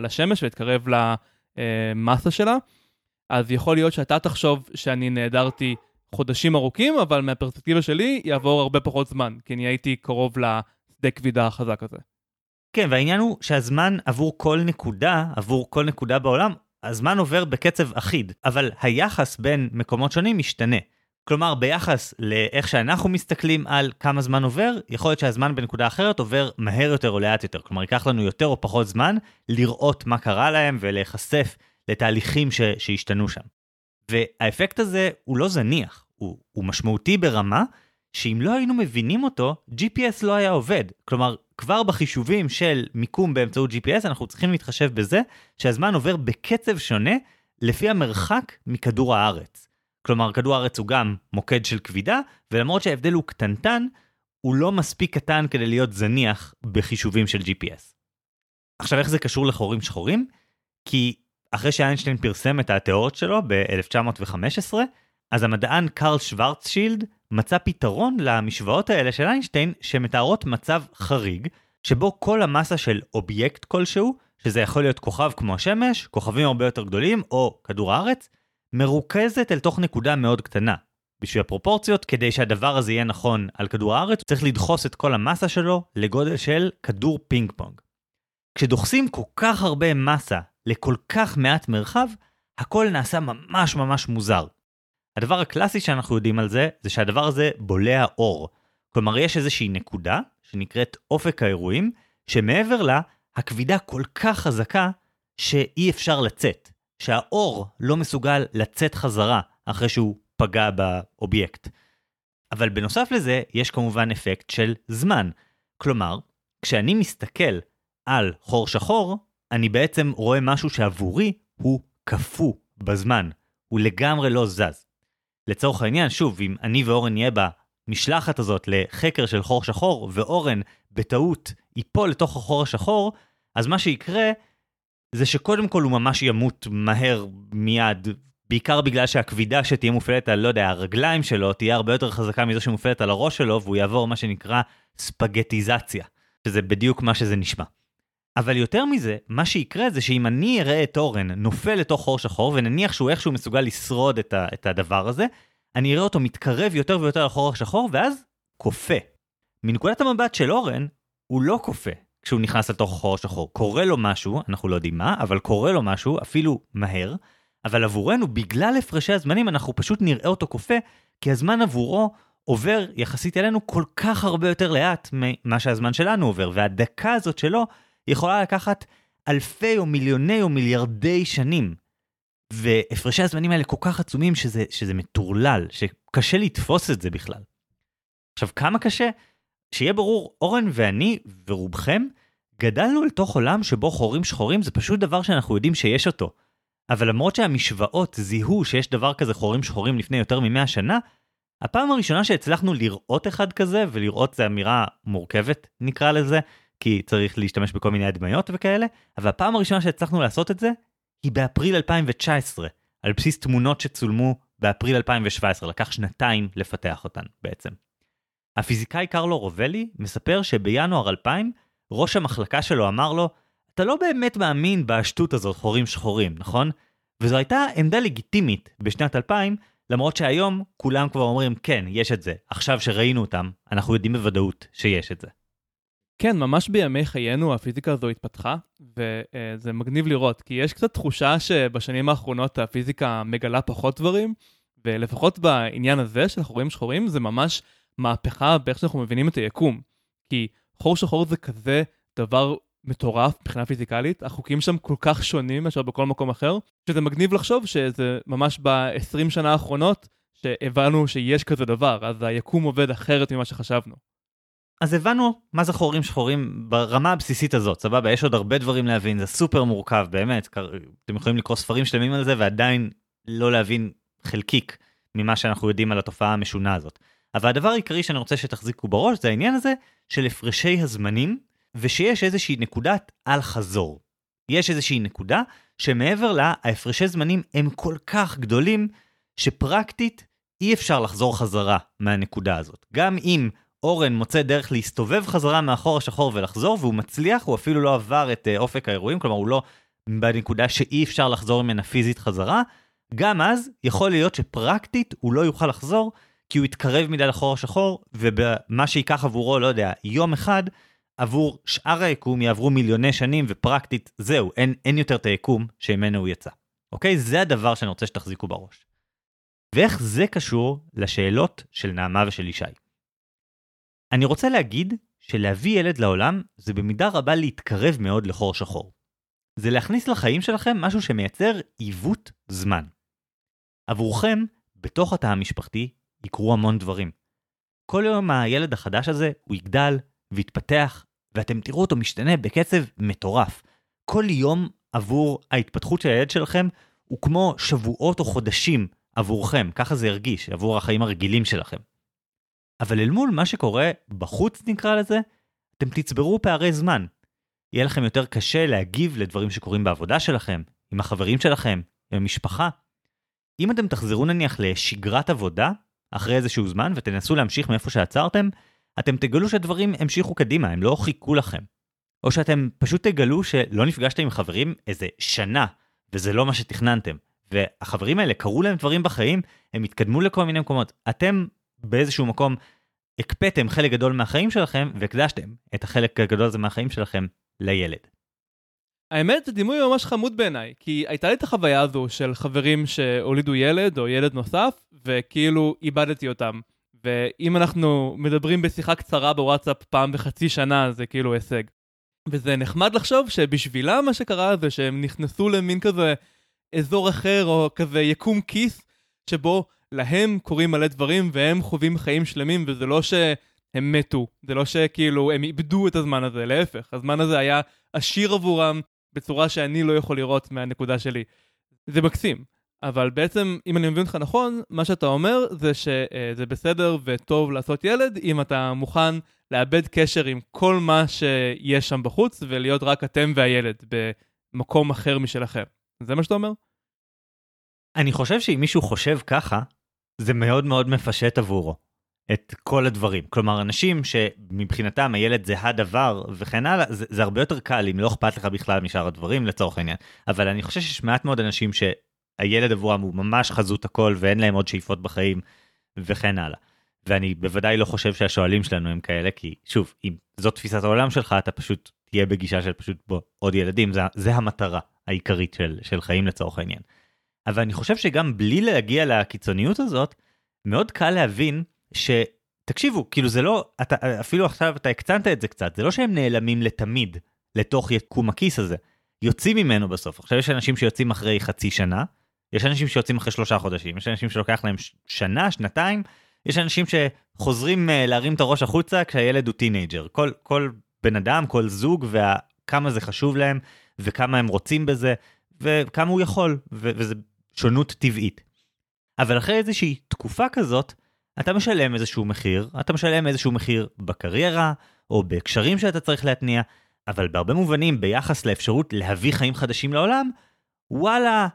לשמש ואתקרב למסה שלה, אז יכול להיות שאתה תחשוב שאני נעדרתי חודשים ארוכים, אבל מהפרספקטיבה שלי יעבור הרבה פחות זמן, כי אני הייתי קרוב לשדה כבידה החזק הזה. כן, והעניין הוא שהזמן עבור כל נקודה, עבור כל נקודה בעולם, הזמן עובר בקצב אחיד, אבל היחס בין מקומות שונים משתנה. כלומר, ביחס לאיך שאנחנו מסתכלים על כמה זמן עובר, יכול להיות שהזמן בנקודה אחרת עובר מהר יותר או לאט יותר. כלומר, ייקח לנו יותר או פחות זמן לראות מה קרה להם ולהיחשף לתהליכים ש- שהשתנו שם. והאפקט הזה הוא לא זניח, הוא, הוא משמעותי ברמה שאם לא היינו מבינים אותו, GPS לא היה עובד. כלומר, כבר בחישובים של מיקום באמצעות GPS, אנחנו צריכים להתחשב בזה שהזמן עובר בקצב שונה לפי המרחק מכדור הארץ. כלומר, כדור הארץ הוא גם מוקד של כבידה, ולמרות שההבדל הוא קטנטן, הוא לא מספיק קטן כדי להיות זניח בחישובים של GPS. עכשיו, איך זה קשור לחורים שחורים? כי אחרי שאיינשטיין פרסם את התיאוריות שלו ב-1915, אז המדען קרל שוורצשילד מצא פתרון למשוואות האלה של איינשטיין שמתארות מצב חריג, שבו כל המסה של אובייקט כלשהו, שזה יכול להיות כוכב כמו השמש, כוכבים הרבה יותר גדולים, או כדור הארץ, מרוכזת אל תוך נקודה מאוד קטנה. בשביל הפרופורציות, כדי שהדבר הזה יהיה נכון על כדור הארץ, צריך לדחוס את כל המסה שלו לגודל של כדור פינג פונג. כשדוחסים כל כך הרבה מסה לכל כך מעט מרחב, הכל נעשה ממש ממש מוזר. הדבר הקלאסי שאנחנו יודעים על זה, זה שהדבר הזה בולע אור. כלומר, יש איזושהי נקודה, שנקראת אופק האירועים, שמעבר לה, הכבידה כל כך חזקה, שאי אפשר לצאת. שהאור לא מסוגל לצאת חזרה אחרי שהוא פגע באובייקט. אבל בנוסף לזה, יש כמובן אפקט של זמן. כלומר, כשאני מסתכל על חור שחור, אני בעצם רואה משהו שעבורי הוא קפוא בזמן. הוא לגמרי לא זז. לצורך העניין, שוב, אם אני ואורן נהיה במשלחת הזאת לחקר של חור שחור, ואורן בטעות ייפול לתוך החור השחור, אז מה שיקרה זה שקודם כל הוא ממש ימות מהר מיד, בעיקר בגלל שהכבידה שתהיה מופעלת על, לא יודע, הרגליים שלו, תהיה הרבה יותר חזקה מזו שמופעלת על הראש שלו, והוא יעבור מה שנקרא ספגטיזציה, שזה בדיוק מה שזה נשמע. אבל יותר מזה, מה שיקרה זה שאם אני אראה את אורן נופל לתוך חור שחור, ונניח שהוא איכשהו מסוגל לשרוד את, ה, את הדבר הזה, אני אראה אותו מתקרב יותר ויותר לחור השחור, ואז כופה. מנקודת המבט של אורן, הוא לא כופה כשהוא נכנס לתוך החור השחור. קורה לו משהו, אנחנו לא יודעים מה, אבל קורה לו משהו, אפילו מהר, אבל עבורנו, בגלל הפרשי הזמנים, אנחנו פשוט נראה אותו קופא, כי הזמן עבורו עובר יחסית אלינו כל כך הרבה יותר לאט ממה שהזמן שלנו עובר, והדקה הזאת שלו יכולה לקחת אלפי או מיליוני או מיליארדי שנים. והפרשי הזמנים האלה כל כך עצומים שזה, שזה מטורלל, שקשה לתפוס את זה בכלל. עכשיו, כמה קשה? שיהיה ברור, אורן ואני ורובכם גדלנו לתוך עולם שבו חורים שחורים זה פשוט דבר שאנחנו יודעים שיש אותו. אבל למרות שהמשוואות זיהו שיש דבר כזה חורים שחורים לפני יותר מ-100 שנה, הפעם הראשונה שהצלחנו לראות אחד כזה, ולראות זה אמירה מורכבת נקרא לזה, כי צריך להשתמש בכל מיני הדמיות וכאלה, אבל הפעם הראשונה שהצלחנו לעשות את זה, היא באפריל 2019, על בסיס תמונות שצולמו באפריל 2017, לקח שנתיים לפתח אותן בעצם. הפיזיקאי קרלו רובלי מספר שבינואר 2000, ראש המחלקה שלו אמר לו, אתה לא באמת מאמין בשטות הזאת חורים שחורים, נכון? וזו הייתה עמדה לגיטימית בשנת 2000, למרות שהיום כולם כבר אומרים, כן, יש את זה. עכשיו שראינו אותם, אנחנו יודעים בוודאות שיש את זה. כן, ממש בימי חיינו הפיזיקה הזו התפתחה, וזה מגניב לראות, כי יש קצת תחושה שבשנים האחרונות הפיזיקה מגלה פחות דברים, ולפחות בעניין הזה של החורים שחורים, זה ממש מהפכה באיך שאנחנו מבינים את היקום. כי חור שחור זה כזה דבר מטורף מבחינה פיזיקלית, החוקים שם כל כך שונים מאשר בכל מקום אחר, שזה מגניב לחשוב שזה ממש ב-20 שנה האחרונות שהבנו שיש כזה דבר, אז היקום עובד אחרת ממה שחשבנו. אז הבנו מה זה חורים שחורים ברמה הבסיסית הזאת, סבבה? יש עוד הרבה דברים להבין, זה סופר מורכב, באמת. אתם יכולים לקרוא ספרים שלמים על זה ועדיין לא להבין חלקיק ממה שאנחנו יודעים על התופעה המשונה הזאת. אבל הדבר העיקרי שאני רוצה שתחזיקו בראש זה העניין הזה של הפרשי הזמנים, ושיש איזושהי נקודת אל חזור. יש איזושהי נקודה שמעבר לה, ההפרשי זמנים הם כל כך גדולים, שפרקטית אי אפשר לחזור חזרה מהנקודה הזאת. גם אם אורן מוצא דרך להסתובב חזרה מאחור השחור ולחזור, והוא מצליח, הוא אפילו לא עבר את uh, אופק האירועים, כלומר הוא לא בנקודה שאי אפשר לחזור ממנה פיזית חזרה, גם אז יכול להיות שפרקטית הוא לא יוכל לחזור, כי הוא יתקרב מדי לחור השחור, ובמה שייקח עבורו, לא יודע, יום אחד, עבור שאר היקום יעברו מיליוני שנים, ופרקטית זהו, אין, אין יותר את היקום שממנו הוא יצא. אוקיי? זה הדבר שאני רוצה שתחזיקו בראש. ואיך זה קשור לשאלות של נעמה ושל ישי. אני רוצה להגיד שלהביא ילד לעולם זה במידה רבה להתקרב מאוד לחור שחור. זה להכניס לחיים שלכם משהו שמייצר עיוות זמן. עבורכם, בתוך התא המשפחתי, יקרו המון דברים. כל יום הילד החדש הזה, הוא יגדל ויתפתח, ואתם תראו אותו משתנה בקצב מטורף. כל יום עבור ההתפתחות של הילד שלכם הוא כמו שבועות או חודשים עבורכם, ככה זה הרגיש, עבור החיים הרגילים שלכם. אבל אל מול מה שקורה בחוץ נקרא לזה, אתם תצברו פערי זמן. יהיה לכם יותר קשה להגיב לדברים שקורים בעבודה שלכם, עם החברים שלכם, עם המשפחה. אם אתם תחזרו נניח לשגרת עבודה, אחרי איזשהו זמן, ותנסו להמשיך מאיפה שעצרתם, אתם תגלו שהדברים המשיכו קדימה, הם לא חיכו לכם. או שאתם פשוט תגלו שלא נפגשתם עם חברים איזה שנה, וזה לא מה שתכננתם. והחברים האלה קרו להם דברים בחיים, הם התקדמו לכל מיני מקומות. אתם באיזשהו מקום הקפאתם חלק גדול מהחיים שלכם והקדשתם את החלק הגדול הזה מהחיים שלכם לילד. האמת זה דימוי ממש חמוד בעיניי, כי הייתה לי את החוויה הזו של חברים שהולידו ילד או ילד נוסף, וכאילו איבדתי אותם. ואם אנחנו מדברים בשיחה קצרה בוואטסאפ פעם בחצי שנה, זה כאילו הישג. וזה נחמד לחשוב שבשבילם מה שקרה זה שהם נכנסו למין כזה אזור אחר, או כזה יקום כיס, שבו להם קורים מלא דברים והם חווים חיים שלמים, וזה לא שהם מתו, זה לא שכאילו הם איבדו את הזמן הזה, להפך, הזמן הזה היה עשיר עבורם בצורה שאני לא יכול לראות מהנקודה שלי. זה מקסים. אבל בעצם, אם אני מבין אותך נכון, מה שאתה אומר זה שזה בסדר וטוב לעשות ילד אם אתה מוכן לאבד קשר עם כל מה שיש שם בחוץ ולהיות רק אתם והילד במקום אחר משלכם. זה מה שאתה אומר? אני חושב שאם מישהו חושב ככה, זה מאוד מאוד מפשט עבורו את כל הדברים. כלומר, אנשים שמבחינתם הילד זה הדבר וכן הלאה, זה, זה הרבה יותר קל אם לא אכפת לך בכלל משאר הדברים לצורך העניין. אבל אני חושב שיש מעט מאוד אנשים שהילד עבורם הוא ממש חזות הכל ואין להם עוד שאיפות בחיים וכן הלאה. ואני בוודאי לא חושב שהשואלים שלנו הם כאלה, כי שוב, אם זאת תפיסת העולם שלך, אתה פשוט תהיה בגישה של פשוט בוא, עוד ילדים, זה, זה המטרה העיקרית של, של חיים לצורך העניין. אבל אני חושב שגם בלי להגיע לקיצוניות הזאת, מאוד קל להבין ש... תקשיבו, כאילו זה לא, אתה, אפילו עכשיו אתה הקצנת את זה קצת, זה לא שהם נעלמים לתמיד לתוך יקום הכיס הזה. יוצאים ממנו בסוף. עכשיו יש אנשים שיוצאים אחרי חצי שנה, יש אנשים שיוצאים אחרי שלושה חודשים, יש אנשים שלוקח להם שנה, שנתיים, יש אנשים שחוזרים אה, להרים את הראש החוצה כשהילד הוא teenager. כל, כל בן אדם, כל זוג, וכמה זה חשוב להם, וכמה הם רוצים בזה, וכמה הוא יכול, ו- וזה שונות טבעית. אבל אחרי איזושהי תקופה כזאת, אתה משלם איזשהו מחיר, אתה משלם איזשהו מחיר בקריירה, או בקשרים שאתה צריך להתניע, אבל בהרבה מובנים, ביחס לאפשרות להביא חיים חדשים לעולם, וואלה,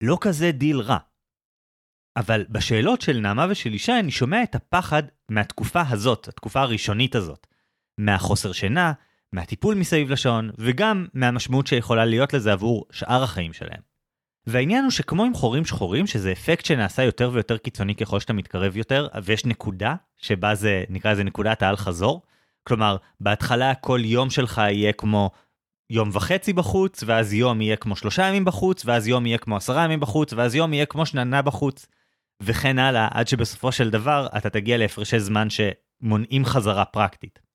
לא כזה דיל רע. אבל בשאלות של נעמה ושל ישי אני שומע את הפחד מהתקופה הזאת, התקופה הראשונית הזאת. מהחוסר שינה, מהטיפול מסביב לשעון, וגם מהמשמעות שיכולה להיות לזה עבור שאר החיים שלהם. והעניין הוא שכמו עם חורים שחורים, שזה אפקט שנעשה יותר ויותר קיצוני ככל שאתה מתקרב יותר, ויש נקודה, שבה זה, נקרא לזה נקודת האל חזור. כלומר, בהתחלה כל יום שלך יהיה כמו יום וחצי בחוץ, ואז יום יהיה כמו שלושה ימים בחוץ, ואז יום יהיה כמו עשרה ימים בחוץ, ואז יום יהיה כמו שננה בחוץ, וכן הלאה, עד שבסופו של דבר אתה תגיע להפרשי זמן שמונעים חזרה פרקטית.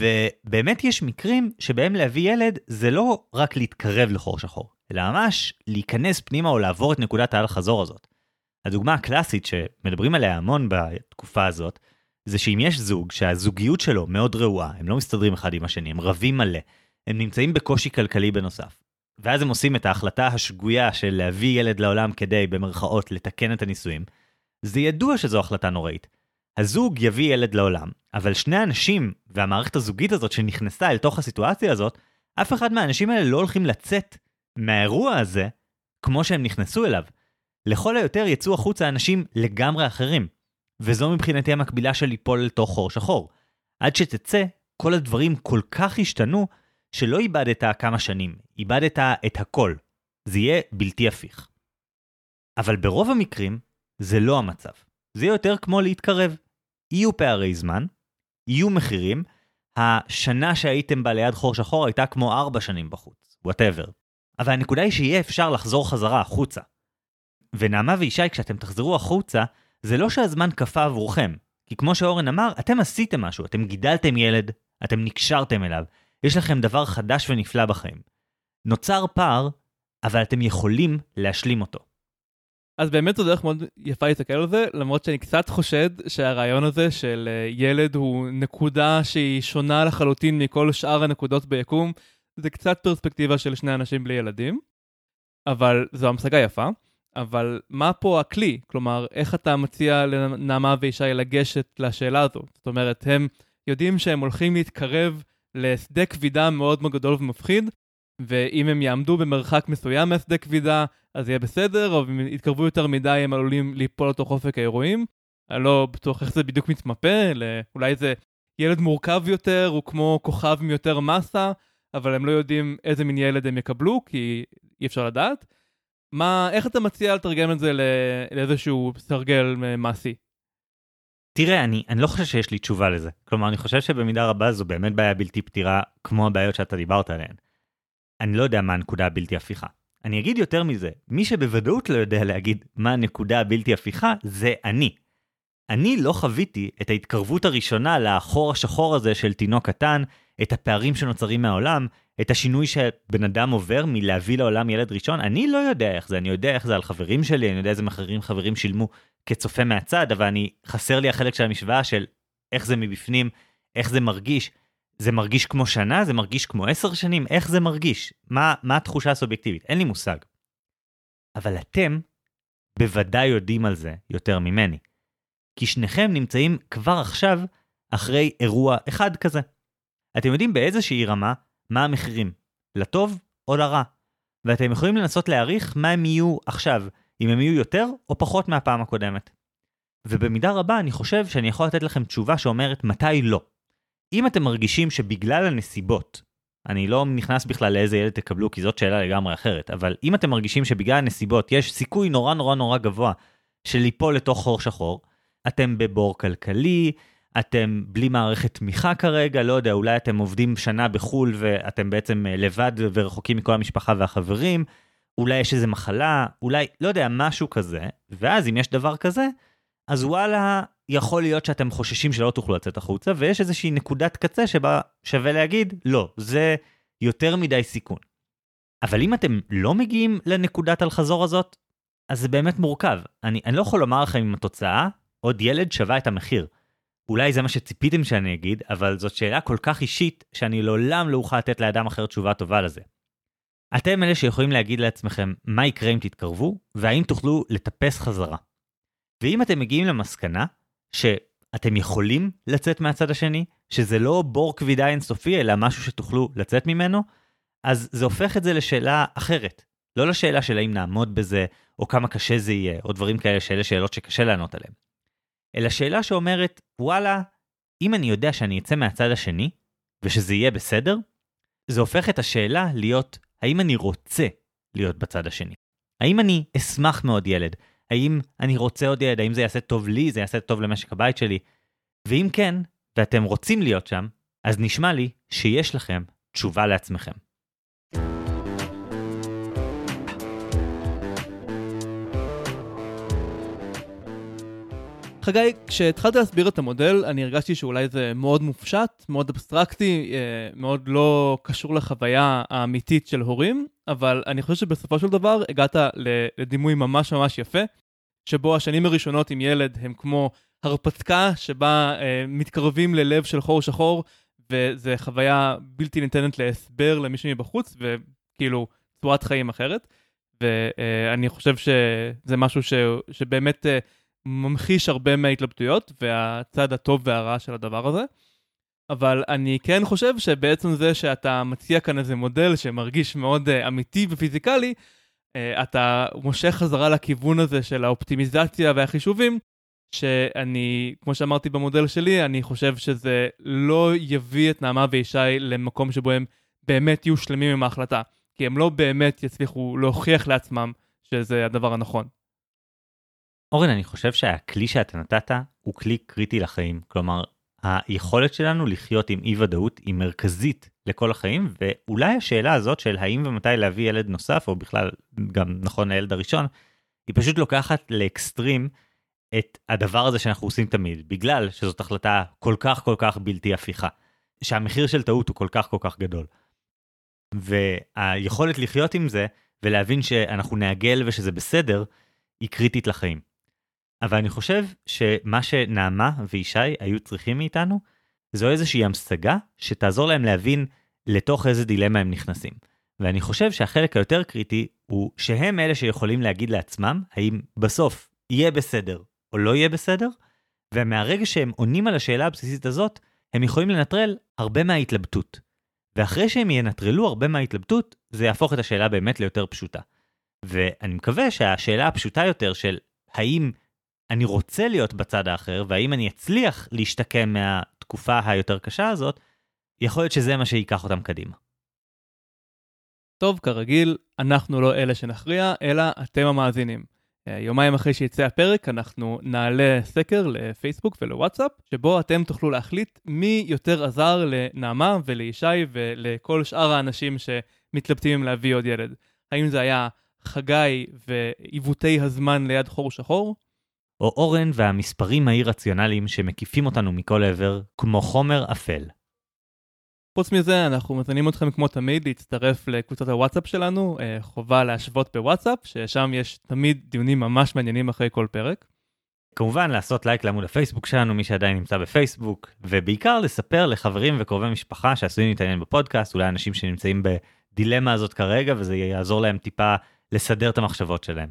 ובאמת יש מקרים שבהם להביא ילד זה לא רק להתקרב לחור שחור, אלא ממש להיכנס פנימה או לעבור את נקודת האל חזור הזאת. הדוגמה הקלאסית שמדברים עליה המון בתקופה הזאת, זה שאם יש זוג שהזוגיות שלו מאוד רעועה, הם לא מסתדרים אחד עם השני, הם רבים מלא, הם נמצאים בקושי כלכלי בנוסף. ואז הם עושים את ההחלטה השגויה של להביא ילד לעולם כדי, במרכאות, לתקן את הנישואים, זה ידוע שזו החלטה נוראית. הזוג יביא ילד לעולם, אבל שני האנשים והמערכת הזוגית הזאת שנכנסה אל תוך הסיטואציה הזאת, אף אחד מהאנשים האלה לא הולכים לצאת מהאירוע הזה כמו שהם נכנסו אליו. לכל היותר יצאו החוצה אנשים לגמרי אחרים, וזו מבחינתי המקבילה של ליפול לתוך חור שחור. עד שתצא, כל הדברים כל כך השתנו, שלא איבדת כמה שנים, איבדת את הכל. זה יהיה בלתי הפיך. אבל ברוב המקרים, זה לא המצב. זה יהיה יותר כמו להתקרב. יהיו פערי זמן, יהיו מחירים, השנה שהייתם בה ליד חור שחור הייתה כמו ארבע שנים בחוץ, וואטאבר. אבל הנקודה היא שיהיה אפשר לחזור חזרה החוצה. ונעמה וישי, כשאתם תחזרו החוצה, זה לא שהזמן קפא עבורכם. כי כמו שאורן אמר, אתם עשיתם משהו, אתם גידלתם ילד, אתם נקשרתם אליו, יש לכם דבר חדש ונפלא בחיים. נוצר פער, אבל אתם יכולים להשלים אותו. אז באמת זו דרך מאוד יפה להסתכל על זה, למרות שאני קצת חושד שהרעיון הזה של אה, ילד הוא נקודה שהיא שונה לחלוטין מכל שאר הנקודות ביקום, זה קצת פרספקטיבה של שני אנשים בלי ילדים, אבל זו המשגה יפה. אבל מה פה הכלי? כלומר, איך אתה מציע לנעמה וישי לגשת לשאלה הזו? זאת אומרת, הם יודעים שהם הולכים להתקרב לשדה כבידה מאוד מאוד גדול ומפחיד, ואם הם יעמדו במרחק מסוים מהשדה כבידה, אז יהיה בסדר, או אם יתקרבו יותר מדי, הם עלולים ליפול לתוך אופק האירועים. אני לא בטוח איך זה בדיוק מתמפה, אולי זה ילד מורכב יותר, הוא כמו כוכב עם יותר מסה, אבל הם לא יודעים איזה מין ילד הם יקבלו, כי אי אפשר לדעת. מה, איך אתה מציע לתרגם את זה לאיזשהו סרגל מעשי? תראה, אני, אני לא חושב שיש לי תשובה לזה. כלומר, אני חושב שבמידה רבה זו באמת בעיה בלתי פתירה, כמו הבעיות שאתה דיברת עליהן. אני לא יודע מה הנקודה הבלתי הפיכה. אני אגיד יותר מזה, מי שבוודאות לא יודע להגיד מה הנקודה הבלתי הפיכה, זה אני. אני לא חוויתי את ההתקרבות הראשונה לאחור השחור הזה של תינוק קטן, את הפערים שנוצרים מהעולם, את השינוי שבן אדם עובר מלהביא לעולם ילד ראשון, אני לא יודע איך זה, אני יודע איך זה על חברים שלי, אני יודע איזה מחירים חברים שילמו כצופה מהצד, אבל אני, חסר לי החלק של המשוואה של איך זה מבפנים, איך זה מרגיש. זה מרגיש כמו שנה? זה מרגיש כמו עשר שנים? איך זה מרגיש? מה, מה התחושה הסובייקטיבית? אין לי מושג. אבל אתם בוודאי יודעים על זה יותר ממני. כי שניכם נמצאים כבר עכשיו אחרי אירוע אחד כזה. אתם יודעים באיזושהי רמה מה המחירים, לטוב או לרע. ואתם יכולים לנסות להעריך מה הם יהיו עכשיו, אם הם יהיו יותר או פחות מהפעם הקודמת. ובמידה רבה אני חושב שאני יכול לתת לכם תשובה שאומרת מתי לא. אם אתם מרגישים שבגלל הנסיבות, אני לא נכנס בכלל לאיזה ילד תקבלו כי זאת שאלה לגמרי אחרת, אבל אם אתם מרגישים שבגלל הנסיבות יש סיכוי נורא נורא נורא גבוה של ליפול לתוך חור שחור, אתם בבור כלכלי, אתם בלי מערכת תמיכה כרגע, לא יודע, אולי אתם עובדים שנה בחו"ל ואתם בעצם אה, לבד ורחוקים מכל המשפחה והחברים, אולי יש איזה מחלה, אולי, לא יודע, משהו כזה, ואז אם יש דבר כזה, אז וואלה, יכול להיות שאתם חוששים שלא תוכלו לצאת החוצה, ויש איזושהי נקודת קצה שבה שווה להגיד, לא, זה יותר מדי סיכון. אבל אם אתם לא מגיעים לנקודת אל-חזור הזאת, אז זה באמת מורכב. אני, אני לא יכול לומר לכם אם התוצאה, עוד ילד שווה את המחיר. אולי זה מה שציפיתם שאני אגיד, אבל זאת שאלה כל כך אישית, שאני לעולם לא אוכל לתת לאדם אחר תשובה טובה לזה. אתם אלה שיכולים להגיד לעצמכם מה יקרה אם תתקרבו, והאם תוכלו לטפס חזרה. ואם אתם מגיעים למסקנה שאתם יכולים לצאת מהצד השני, שזה לא בור כבידה אינסופי, אלא משהו שתוכלו לצאת ממנו, אז זה הופך את זה לשאלה אחרת. לא לשאלה של האם נעמוד בזה, או כמה קשה זה יהיה, או דברים כאלה שאלה שאלות שקשה לענות עליהן. אלא שאלה שאומרת, וואלה, אם אני יודע שאני אצא מהצד השני, ושזה יהיה בסדר, זה הופך את השאלה להיות, האם אני רוצה להיות בצד השני? האם אני אשמח מאוד ילד? האם אני רוצה עוד ילד? האם זה יעשה טוב לי? זה יעשה טוב למשק הבית שלי? ואם כן, ואתם רוצים להיות שם, אז נשמע לי שיש לכם תשובה לעצמכם. חגי, כשהתחלת להסביר את המודל, אני הרגשתי שאולי זה מאוד מופשט, מאוד אבסטרקטי, אה, מאוד לא קשור לחוויה האמיתית של הורים, אבל אני חושב שבסופו של דבר הגעת לדימוי ממש ממש יפה, שבו השנים הראשונות עם ילד הם כמו הרפתקה שבה אה, מתקרבים ללב של חור שחור, וזו חוויה בלתי ניתנת להסבר למישהו מבחוץ, וכאילו צורת חיים אחרת. ואני חושב שזה משהו ש, שבאמת... אה, ממחיש הרבה מההתלבטויות והצד הטוב והרע של הדבר הזה. אבל אני כן חושב שבעצם זה שאתה מציע כאן איזה מודל שמרגיש מאוד uh, אמיתי ופיזיקלי, אתה מושך חזרה לכיוון הזה של האופטימיזציה והחישובים, שאני, כמו שאמרתי במודל שלי, אני חושב שזה לא יביא את נעמה וישי למקום שבו הם באמת יהיו שלמים עם ההחלטה, כי הם לא באמת יצליחו להוכיח לעצמם שזה הדבר הנכון. אורן, אני חושב שהכלי שאתה נתת הוא כלי קריטי לחיים. כלומר, היכולת שלנו לחיות עם אי ודאות היא מרכזית לכל החיים, ואולי השאלה הזאת של האם ומתי להביא ילד נוסף, או בכלל גם נכון לילד הראשון, היא פשוט לוקחת לאקסטרים את הדבר הזה שאנחנו עושים תמיד, בגלל שזאת החלטה כל כך כל כך בלתי הפיכה, שהמחיר של טעות הוא כל כך כל כך גדול. והיכולת לחיות עם זה ולהבין שאנחנו נעגל ושזה בסדר, היא קריטית לחיים. אבל אני חושב שמה שנעמה וישי היו צריכים מאיתנו, זו איזושהי המשגה שתעזור להם להבין לתוך איזה דילמה הם נכנסים. ואני חושב שהחלק היותר קריטי הוא שהם אלה שיכולים להגיד לעצמם האם בסוף יהיה בסדר או לא יהיה בסדר, ומהרגע שהם עונים על השאלה הבסיסית הזאת, הם יכולים לנטרל הרבה מההתלבטות. ואחרי שהם ינטרלו הרבה מההתלבטות, זה יהפוך את השאלה באמת ליותר פשוטה. ואני מקווה שהשאלה הפשוטה יותר של האם אני רוצה להיות בצד האחר, והאם אני אצליח להשתקם מהתקופה היותר קשה הזאת, יכול להיות שזה מה שייקח אותם קדימה. טוב, כרגיל, אנחנו לא אלה שנכריע, אלא אתם המאזינים. אה, יומיים אחרי שיצא הפרק, אנחנו נעלה סקר לפייסבוק ולוואטסאפ, שבו אתם תוכלו להחליט מי יותר עזר לנעמה ולישי ולכל שאר האנשים שמתלבטים אם להביא עוד ילד. האם זה היה חגי ועיוותי הזמן ליד חור שחור, או אורן והמספרים האי-רציונליים שמקיפים אותנו מכל עבר, כמו חומר אפל. חוץ מזה, אנחנו מזמינים אתכם כמו תמיד להצטרף לקבוצת הוואטסאפ שלנו, אה, חובה להשוות בוואטסאפ, ששם יש תמיד דיונים ממש מעניינים אחרי כל פרק. כמובן לעשות לייק לעמוד הפייסבוק שלנו, מי שעדיין נמצא בפייסבוק, ובעיקר לספר לחברים וקרובי משפחה שעשויים להתעניין בפודקאסט, אולי אנשים שנמצאים בדילמה הזאת כרגע, וזה יעזור להם טיפה לסדר את המחשבות שלהם.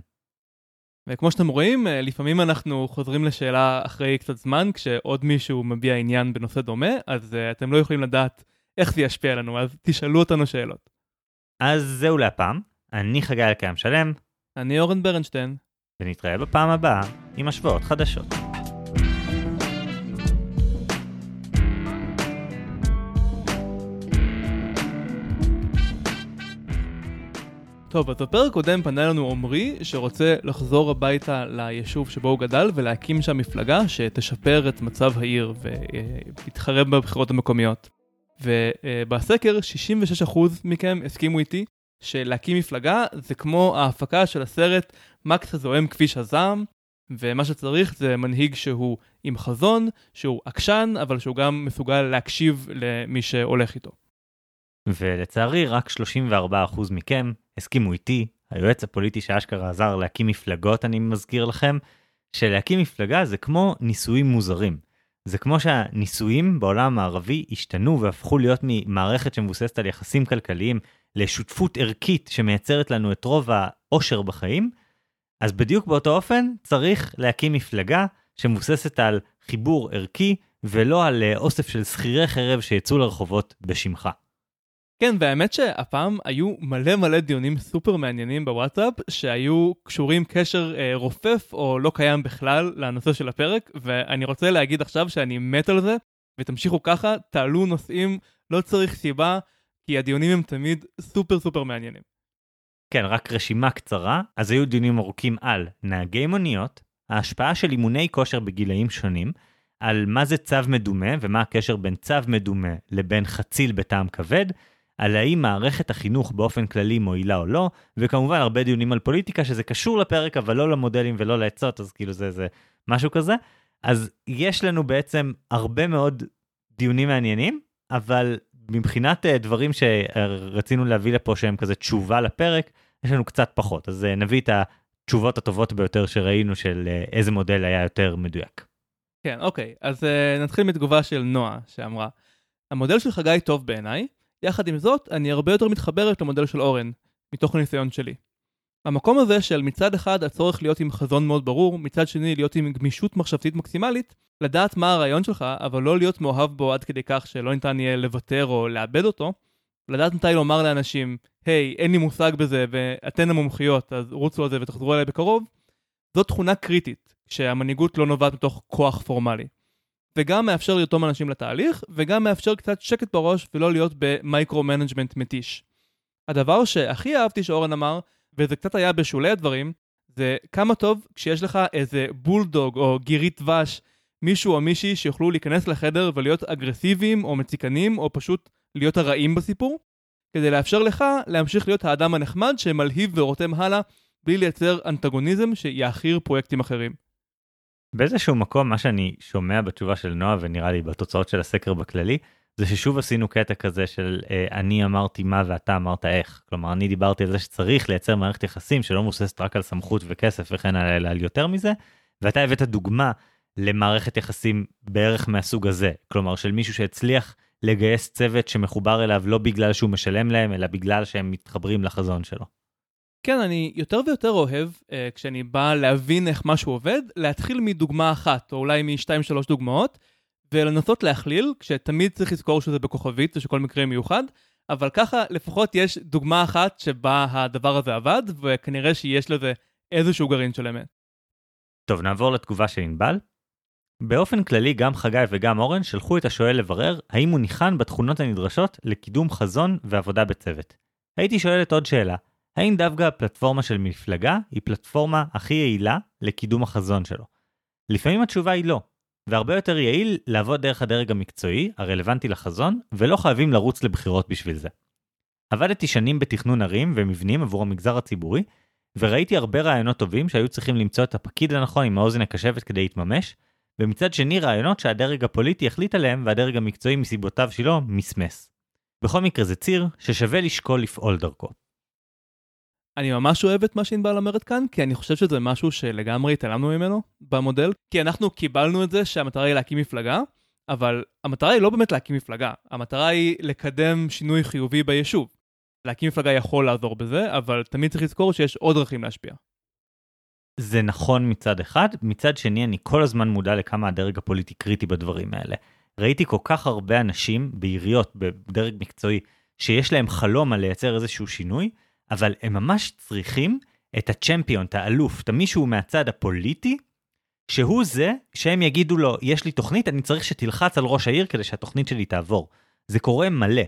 וכמו שאתם רואים, אה, לפעמים אנחנו חוזרים לשאלה אחרי קצת זמן, כשעוד מישהו מביע עניין בנושא דומה, אז uh, אתם לא יכולים לדעת איך זה ישפיע עלינו, אז תשאלו אותנו שאלות. אז זהו להפעם, אני חגי אלקיים שלם. אני אורן ברנשטיין. ונתראה בפעם הבאה עם השוואות חדשות. טוב, אז בפרק קודם פנה לנו עמרי, שרוצה לחזור הביתה ליישוב שבו הוא גדל ולהקים שם מפלגה שתשפר את מצב העיר ותתחרה בבחירות המקומיות. ובסקר 66% מכם הסכימו איתי שלהקים מפלגה זה כמו ההפקה של הסרט מקס הזוהם כביש הזעם, ומה שצריך זה מנהיג שהוא עם חזון, שהוא עקשן, אבל שהוא גם מסוגל להקשיב למי שהולך איתו. ולצערי רק 34% מכם הסכימו איתי, היועץ הפוליטי שאשכרה עזר להקים מפלגות, אני מזכיר לכם, שלהקים מפלגה זה כמו נישואים מוזרים. זה כמו שהנישואים בעולם הערבי השתנו והפכו להיות ממערכת שמבוססת על יחסים כלכליים לשותפות ערכית שמייצרת לנו את רוב העושר בחיים, אז בדיוק באותו אופן צריך להקים מפלגה שמבוססת על חיבור ערכי ולא על אה, אוסף של שכירי חרב שיצאו לרחובות בשמך. כן, והאמת שהפעם היו מלא מלא דיונים סופר מעניינים בוואטסאפ, שהיו קשורים קשר אה, רופף או לא קיים בכלל לנושא של הפרק, ואני רוצה להגיד עכשיו שאני מת על זה, ותמשיכו ככה, תעלו נושאים, לא צריך סיבה, כי הדיונים הם תמיד סופר סופר מעניינים. כן, רק רשימה קצרה, אז היו דיונים ארוכים על נהגי מוניות, ההשפעה של אימוני כושר בגילאים שונים, על מה זה צו מדומה ומה הקשר בין צו מדומה לבין חציל בטעם כבד, על האם מערכת החינוך באופן כללי מועילה או לא, וכמובן הרבה דיונים על פוליטיקה שזה קשור לפרק אבל לא למודלים ולא לעצות, אז כאילו זה, זה משהו כזה. אז יש לנו בעצם הרבה מאוד דיונים מעניינים, אבל מבחינת uh, דברים שרצינו להביא לפה שהם כזה תשובה לפרק, יש לנו קצת פחות, אז uh, נביא את התשובות הטובות ביותר שראינו של uh, איזה מודל היה יותר מדויק. כן, אוקיי, אז נתחיל מתגובה של נועה שאמרה, המודל של חגי טוב בעיניי, יחד עם זאת, אני הרבה יותר מתחברת למודל של אורן, מתוך הניסיון שלי. המקום הזה של מצד אחד הצורך להיות עם חזון מאוד ברור, מצד שני להיות עם גמישות מחשבתית מקסימלית, לדעת מה הרעיון שלך, אבל לא להיות מאוהב בו עד כדי כך שלא ניתן יהיה לוותר או לאבד אותו, לדעת מתי לומר לאנשים, היי, אין לי מושג בזה ואתן המומחיות, אז רוצו על זה ותחזרו אליי בקרוב, זו תכונה קריטית, כשהמנהיגות לא נובעת מתוך כוח פורמלי. וגם מאפשר לרתום אנשים לתהליך, וגם מאפשר קצת שקט בראש ולא להיות ב micro-management מתיש. הדבר שהכי אהבתי שאורן אמר, וזה קצת היה בשולי הדברים, זה כמה טוב כשיש לך איזה בולדוג או גירית דבש, מישהו או מישהי שיוכלו להיכנס לחדר ולהיות אגרסיביים או מציקנים או פשוט להיות הרעים בסיפור, כדי לאפשר לך להמשיך להיות האדם הנחמד שמלהיב ורותם הלאה בלי לייצר אנטגוניזם שיעכיר פרויקטים אחרים. באיזשהו מקום מה שאני שומע בתשובה של נועה ונראה לי בתוצאות של הסקר בכללי זה ששוב עשינו קטע כזה של אה, אני אמרתי מה ואתה אמרת איך כלומר אני דיברתי על זה שצריך לייצר מערכת יחסים שלא מבוססת רק על סמכות וכסף וכן הלאה אלא על יותר מזה ואתה הבאת דוגמה למערכת יחסים בערך מהסוג הזה כלומר של מישהו שהצליח לגייס צוות שמחובר אליו לא בגלל שהוא משלם להם אלא בגלל שהם מתחברים לחזון שלו. כן, אני יותר ויותר אוהב, uh, כשאני בא להבין איך משהו עובד, להתחיל מדוגמה אחת, או אולי משתיים שלוש דוגמאות, ולנסות להכליל, כשתמיד צריך לזכור שזה בכוכבית ושכל מקרה מיוחד, אבל ככה לפחות יש דוגמה אחת שבה הדבר הזה עבד, וכנראה שיש לזה איזשהו גרעין של אמת. טוב, נעבור לתגובה של ענבל. באופן כללי, גם חגי וגם אורן שלחו את השואל לברר האם הוא ניחן בתכונות הנדרשות לקידום חזון ועבודה בצוות. הייתי שואלת עוד שאלה, האם דווקא הפלטפורמה של מפלגה היא פלטפורמה הכי יעילה לקידום החזון שלו? לפעמים התשובה היא לא, והרבה יותר יעיל לעבוד דרך הדרג המקצועי, הרלוונטי לחזון, ולא חייבים לרוץ לבחירות בשביל זה. עבדתי שנים בתכנון ערים ומבנים עבור המגזר הציבורי, וראיתי הרבה רעיונות טובים שהיו צריכים למצוא את הפקיד הנכון עם האוזן הקשבת כדי להתממש, ומצד שני רעיונות שהדרג הפוליטי החליט עליהם והדרג המקצועי מסיבותיו שלו מסמס. בכל מקרה זה ציר ששווה לשקול לפעול דרכו. אני ממש אוהב את מה שענבל אומרת כאן, כי אני חושב שזה משהו שלגמרי התעלמנו ממנו במודל, כי אנחנו קיבלנו את זה שהמטרה היא להקים מפלגה, אבל המטרה היא לא באמת להקים מפלגה, המטרה היא לקדם שינוי חיובי ביישוב. להקים מפלגה יכול לעזור בזה, אבל תמיד צריך לזכור שיש עוד דרכים להשפיע. זה נכון מצד אחד, מצד שני אני כל הזמן מודע לכמה הדרג הפוליטי קריטי בדברים האלה. ראיתי כל כך הרבה אנשים בעיריות, בדרג מקצועי, שיש להם חלום על לייצר איזשהו שינוי, אבל הם ממש צריכים את הצ'מפיון, את האלוף, את המישהו מהצד הפוליטי, שהוא זה שהם יגידו לו, יש לי תוכנית, אני צריך שתלחץ על ראש העיר כדי שהתוכנית שלי תעבור. זה קורה מלא.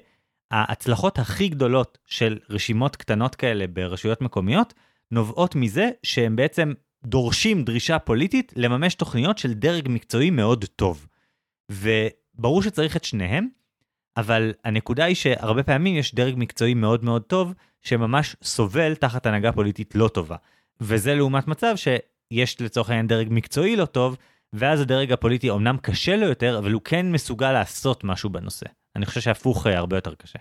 ההצלחות הכי גדולות של רשימות קטנות כאלה ברשויות מקומיות, נובעות מזה שהם בעצם דורשים דרישה פוליטית לממש תוכניות של דרג מקצועי מאוד טוב. וברור שצריך את שניהם, אבל הנקודה היא שהרבה פעמים יש דרג מקצועי מאוד מאוד טוב, שממש סובל תחת הנהגה פוליטית לא טובה. וזה לעומת מצב שיש לצורך העניין דרג מקצועי לא טוב, ואז הדרג הפוליטי אמנם קשה לו יותר, אבל הוא כן מסוגל לעשות משהו בנושא. אני חושב שהפוך אה, הרבה יותר קשה.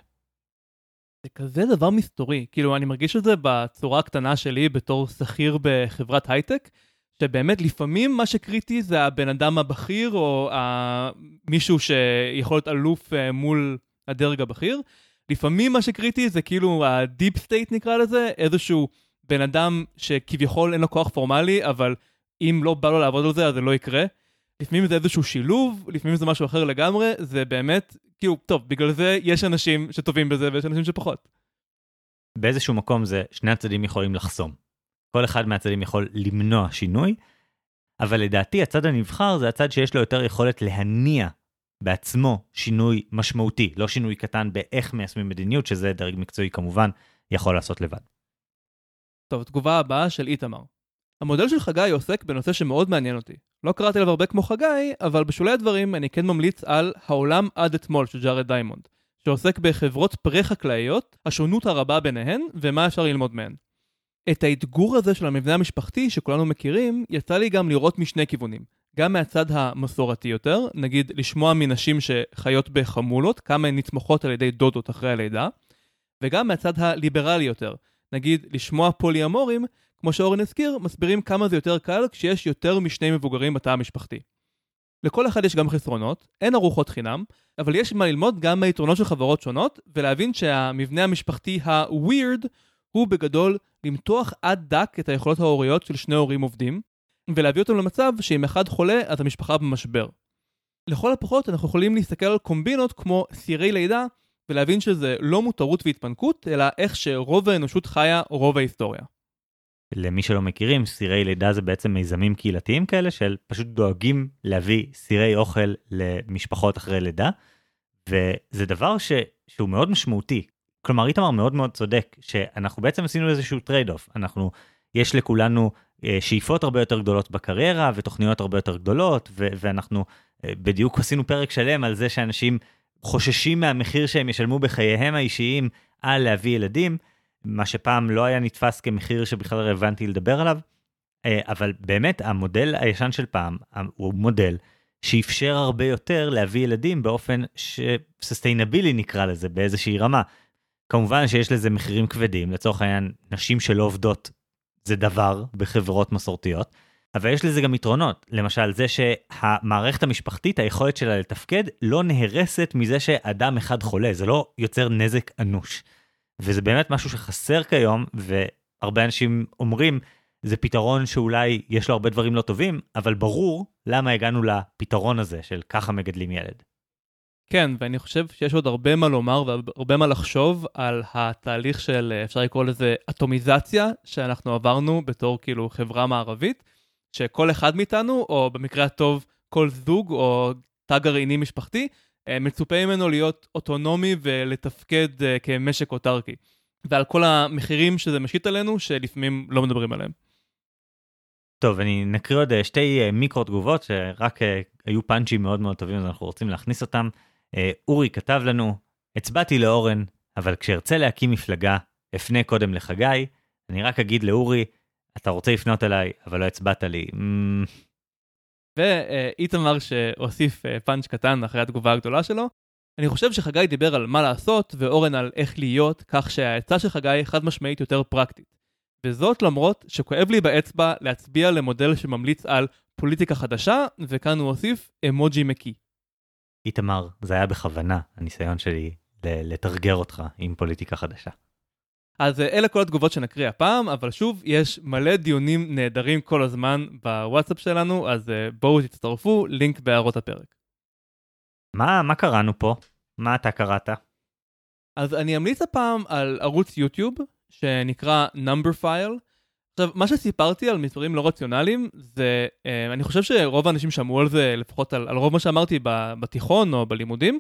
זה כזה דבר מסתורי, כאילו אני מרגיש את זה בצורה הקטנה שלי בתור שכיר בחברת הייטק, שבאמת לפעמים מה שקריטי זה הבן אדם הבכיר או מישהו שיכול להיות אלוף אה, מול הדרג הבכיר. לפעמים מה שקריטי זה כאילו ה deep state נקרא לזה, איזשהו בן אדם שכביכול אין לו כוח פורמלי, אבל אם לא בא לו לעבוד על זה אז זה לא יקרה. לפעמים זה איזשהו שילוב, לפעמים זה משהו אחר לגמרי, זה באמת, כאילו, טוב, בגלל זה יש אנשים שטובים בזה ויש אנשים שפחות. באיזשהו מקום זה שני הצדדים יכולים לחסום. כל אחד מהצדדים יכול למנוע שינוי, אבל לדעתי הצד הנבחר זה הצד שיש לו יותר יכולת להניע בעצמו שינוי משמעותי, לא שינוי קטן באיך מיישמים מדיניות, שזה דרג מקצועי כמובן יכול לעשות לבד. טוב, תגובה הבאה של איתמר. המודל של חגי עוסק בנושא שמאוד מעניין אותי. לא קראתי עליו הרבה כמו חגי, אבל בשולי הדברים אני כן ממליץ על העולם עד אתמול של ג'ארד דיימונד, שעוסק בחברות פרה-חקלאיות, השונות הרבה ביניהן, ומה אפשר ללמוד מהן. את האתגור הזה של המבנה המשפחתי שכולנו מכירים, יצא לי גם לראות משני כיוונים. גם מהצד המסורתי יותר, נגיד לשמוע מנשים שחיות בחמולות, כמה הן נתמכות על ידי דודות אחרי הלידה, וגם מהצד הליברלי יותר, נגיד לשמוע פוליאמורים, כמו שאורן הזכיר, מסבירים כמה זה יותר קל כשיש יותר משני מבוגרים בתא המשפחתי. לכל אחד יש גם חסרונות, אין ארוחות חינם, אבל יש מה ללמוד גם מהיתרונות של חברות שונות, ולהבין שהמבנה המשפחתי ה-weird הוא בגדול למתוח עד דק את היכולות ההוריות של שני הורים עובדים, ולהביא אותם למצב שאם אחד חולה אז המשפחה במשבר. לכל הפחות אנחנו יכולים להסתכל על קומבינות כמו סירי לידה, ולהבין שזה לא מותרות והתפנקות, אלא איך שרוב האנושות חיה רוב ההיסטוריה. למי שלא מכירים, סירי לידה זה בעצם מיזמים קהילתיים כאלה של פשוט דואגים להביא סירי אוכל למשפחות אחרי לידה, וזה דבר ש... שהוא מאוד משמעותי. כלומר, איתמר מאוד מאוד צודק, שאנחנו בעצם עשינו איזשהו trade off. אנחנו, יש לכולנו שאיפות הרבה יותר גדולות בקריירה ותוכניות הרבה יותר גדולות, ו- ואנחנו אה, בדיוק עשינו פרק שלם על זה שאנשים חוששים מהמחיר שהם ישלמו בחייהם האישיים על להביא ילדים. מה שפעם לא היה נתפס כמחיר שבכלל רלוונטי לדבר עליו, אה, אבל באמת המודל הישן של פעם הוא מודל שאפשר הרבה יותר להביא ילדים באופן שסוסטיינבילי נקרא לזה באיזושהי רמה. כמובן שיש לזה מחירים כבדים, לצורך העניין נשים שלא עובדות זה דבר בחברות מסורתיות, אבל יש לזה גם יתרונות, למשל זה שהמערכת המשפחתית, היכולת שלה לתפקד, לא נהרסת מזה שאדם אחד חולה, זה לא יוצר נזק אנוש. וזה באמת משהו שחסר כיום, והרבה אנשים אומרים, זה פתרון שאולי יש לו הרבה דברים לא טובים, אבל ברור למה הגענו לפתרון הזה של ככה מגדלים ילד. כן, ואני חושב שיש עוד הרבה מה לומר והרבה מה לחשוב על התהליך של, אפשר לקרוא לזה, אטומיזציה שאנחנו עברנו בתור כאילו חברה מערבית, שכל אחד מאיתנו, או במקרה הטוב כל זוג או תא גרעיני משפחתי, אה, מצופה ממנו להיות אוטונומי ולתפקד אה, כמשק אוטרקי. ועל כל המחירים שזה משית עלינו, שלפעמים לא מדברים עליהם. טוב, אני נקריא עוד אה, שתי מיקרו תגובות שרק היו פאנצ'ים מאוד מאוד טובים, אז אנחנו רוצים להכניס אותם. אורי כתב לנו, הצבעתי לאורן, אבל כשארצה להקים מפלגה, אפנה קודם לחגי, אני רק אגיד לאורי, אתה רוצה לפנות אליי, אבל לא הצבעת לי. ואיתמר שהוסיף אה, פאנץ' קטן אחרי התגובה הגדולה שלו. אני חושב שחגי דיבר על מה לעשות ואורן על איך להיות, כך שהעצה של חגי חד משמעית יותר פרקטית. וזאת למרות שכואב לי באצבע להצביע למודל שממליץ על פוליטיקה חדשה, וכאן הוא הוסיף אמוג'י מקי. איתמר, זה היה בכוונה הניסיון שלי לתרגר אותך עם פוליטיקה חדשה. אז אה, אלה כל התגובות שנקריא הפעם, אבל שוב, יש מלא דיונים נהדרים כל הזמן בוואטסאפ שלנו, אז אה, בואו תצטרפו, לינק בהערות הפרק. מה, מה קראנו פה? מה אתה קראת? אז אני אמליץ הפעם על ערוץ יוטיוב, שנקרא Number File. עכשיו, מה שסיפרתי על מספרים לא רציונליים, זה, אה, אני חושב שרוב האנשים שמעו על זה, לפחות על, על רוב מה שאמרתי בתיכון או בלימודים,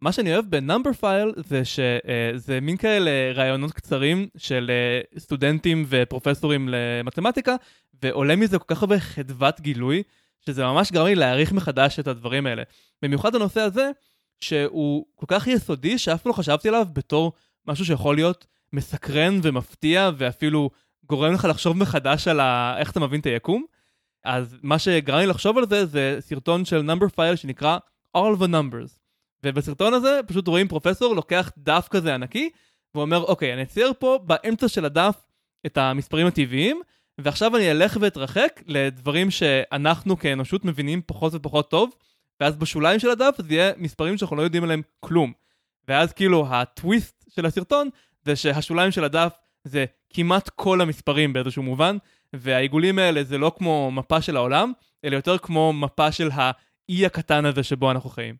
מה שאני אוהב בנאמבר פייל זה שזה מין כאלה רעיונות קצרים של אה, סטודנטים ופרופסורים למתמטיקה, ועולה מזה כל כך הרבה חדוות גילוי, שזה ממש גרם לי להעריך מחדש את הדברים האלה. במיוחד הנושא הזה, שהוא כל כך יסודי, שאף פעם לא חשבתי עליו בתור משהו שיכול להיות מסקרן ומפתיע ואפילו גורם לך לחשוב מחדש על ה... איך אתה מבין את היקום. אז מה שגרם לי לחשוב על זה זה סרטון של נאמבר פייל שנקרא All the Numbers. ובסרטון הזה פשוט רואים פרופסור לוקח דף כזה ענקי ואומר אוקיי אני אצייר פה באמצע של הדף את המספרים הטבעיים ועכשיו אני אלך ואתרחק לדברים שאנחנו כאנושות מבינים פחות ופחות טוב ואז בשוליים של הדף זה יהיה מספרים שאנחנו לא יודעים עליהם כלום. ואז כאילו הטוויסט של הסרטון זה שהשוליים של הדף זה כמעט כל המספרים באיזשהו מובן, והעיגולים האלה זה לא כמו מפה של העולם, אלא יותר כמו מפה של האי הקטן הזה שבו אנחנו חיים.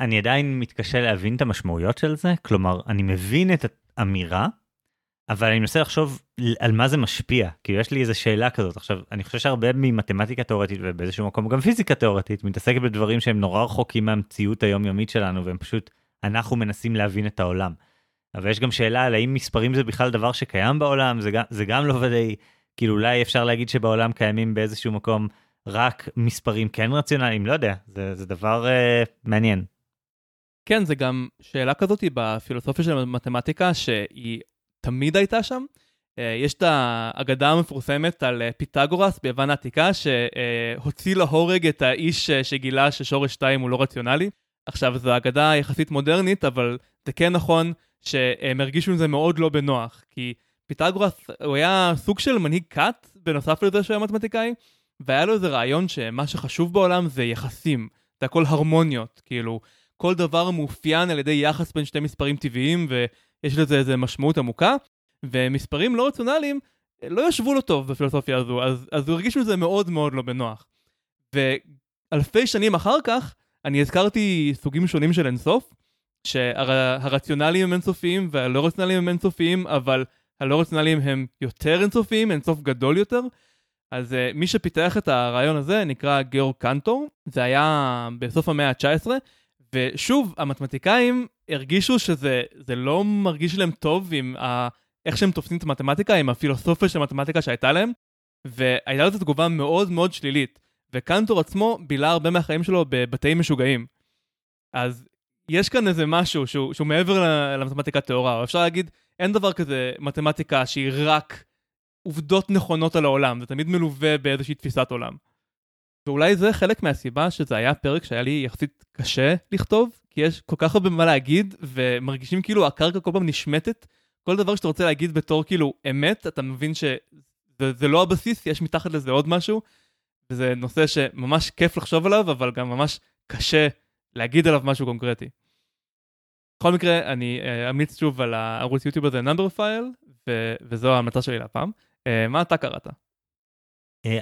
אני עדיין מתקשה להבין את המשמעויות של זה, כלומר, אני מבין את האמירה, אבל אני מנסה לחשוב על מה זה משפיע, כי יש לי איזו שאלה כזאת. עכשיו, אני חושב שהרבה ממתמטיקה תאורטית ובאיזשהו מקום גם פיזיקה תאורטית מתעסקת בדברים שהם נורא רחוקים מהמציאות היומיומית שלנו, והם פשוט, אנחנו מנסים להבין את העולם. אבל יש גם שאלה על האם מספרים זה בכלל דבר שקיים בעולם, זה גם, זה גם לא ודאי, כאילו אולי אפשר להגיד שבעולם קיימים באיזשהו מקום רק מספרים כן רציונליים, לא יודע, זה, זה דבר uh, מעניין. כן, זה גם שאלה כזאת בפילוסופיה של מתמטיקה שהיא תמיד הייתה שם. Uh, יש את האגדה המפורסמת על uh, פיתגורס ביוון העתיקה, שהוציא להורג את האיש שגילה ששורש 2 הוא לא רציונלי. עכשיו, זו אגדה יחסית מודרנית, אבל זה כן נכון שהם הרגישו עם זה מאוד לא בנוח, כי פיתגורס הוא היה סוג של מנהיג כת, בנוסף לזה שהוא היה מתמטיקאי, והיה לו איזה רעיון שמה שחשוב בעולם זה יחסים, זה הכל הרמוניות, כאילו, כל דבר מאופיין על ידי יחס בין שתי מספרים טבעיים, ויש לזה איזה משמעות עמוקה, ומספרים לא רציונליים לא ישבו לו טוב בפילוסופיה הזו, אז, אז הוא הרגיש מזה מאוד מאוד לא בנוח. ואלפי שנים אחר כך, אני הזכרתי סוגים שונים של אינסוף, שהרציונליים הם אינסופיים והלא רציונליים הם אינסופיים, אבל הלא רציונליים הם יותר אינסופיים, אינסוף גדול יותר. אז uh, מי שפיתח את הרעיון הזה נקרא גיאורג קנטור, זה היה בסוף המאה ה-19, ושוב, המתמטיקאים הרגישו שזה לא מרגיש להם טוב עם ה... איך שהם תופסים את המתמטיקה, עם הפילוסופיה של המתמטיקה שהייתה להם, והייתה לזה תגובה מאוד מאוד שלילית. וקנטור עצמו בילה הרבה מהחיים שלו בבתי משוגעים. אז יש כאן איזה משהו שהוא, שהוא מעבר למתמטיקה טהורה, אפשר להגיד, אין דבר כזה מתמטיקה שהיא רק עובדות נכונות על העולם, זה תמיד מלווה באיזושהי תפיסת עולם. ואולי זה חלק מהסיבה שזה היה פרק שהיה לי יחסית קשה לכתוב, כי יש כל כך הרבה מה להגיד, ומרגישים כאילו הקרקע כל פעם נשמטת. כל דבר שאתה רוצה להגיד בתור כאילו אמת, אתה מבין שזה לא הבסיס, יש מתחת לזה עוד משהו, וזה נושא שממש כיף לחשוב עליו, אבל גם ממש קשה להגיד עליו משהו קונקרטי. בכל מקרה, אני uh, אמיץ שוב על הערוץ יוטיוב הזה, נאמבר פייל, וזו ההמלצה שלי להפעם. Uh, מה אתה קראת? Uh,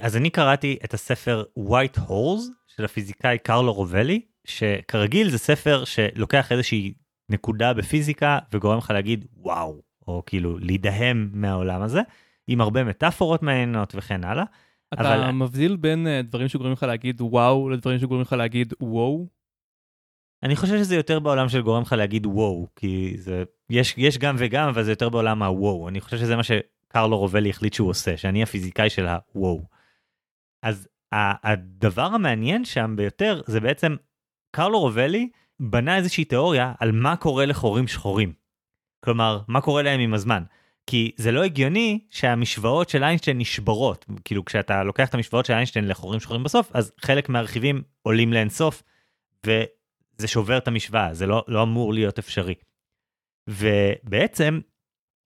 אז אני קראתי את הספר White Holes של הפיזיקאי קרלו רובלי, שכרגיל זה ספר שלוקח איזושהי נקודה בפיזיקה וגורם לך להגיד וואו, או כאילו להידהם מהעולם הזה, עם הרבה מטאפורות מעניינות וכן הלאה. אתה אבל... מבדיל בין דברים שגורמים לך להגיד וואו לדברים שגורמים לך להגיד וואו? אני חושב שזה יותר בעולם של גורם לך להגיד וואו, כי זה, יש, יש גם וגם, אבל זה יותר בעולם הוואו. אני חושב שזה מה שקרלו רובלי החליט שהוא עושה, שאני הפיזיקאי של הוואו. אז הדבר המעניין שם ביותר זה בעצם, קרלו רובלי בנה איזושהי תיאוריה על מה קורה לחורים שחורים. כלומר, מה קורה להם עם הזמן. כי זה לא הגיוני שהמשוואות של איינשטיין נשברות. כאילו, כשאתה לוקח את המשוואות של איינשטיין לחורים שחורים בסוף, אז חלק מהרכיבים עולים לאינסוף, וזה שובר את המשוואה, זה לא, לא אמור להיות אפשרי. ובעצם,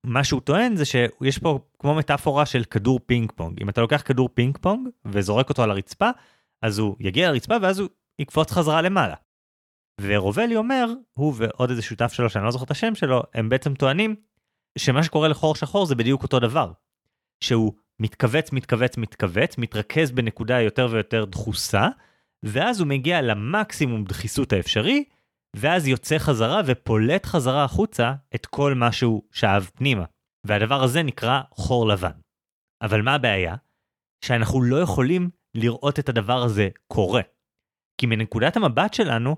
מה שהוא טוען זה שיש פה כמו מטאפורה של כדור פינג פונג. אם אתה לוקח כדור פינג פונג וזורק אותו על הרצפה, אז הוא יגיע לרצפה ואז הוא יקפוץ חזרה למעלה. ורובלי אומר, הוא ועוד איזה שותף שלו שאני לא זוכר את השם שלו, הם בעצם טוענים שמה שקורה לחור שחור זה בדיוק אותו דבר. שהוא מתכווץ, מתכווץ, מתכווץ, מתרכז בנקודה יותר ויותר דחוסה, ואז הוא מגיע למקסימום דחיסות האפשרי, ואז יוצא חזרה ופולט חזרה החוצה את כל מה שהוא שאב פנימה. והדבר הזה נקרא חור לבן. אבל מה הבעיה? שאנחנו לא יכולים לראות את הדבר הזה קורה. כי מנקודת המבט שלנו,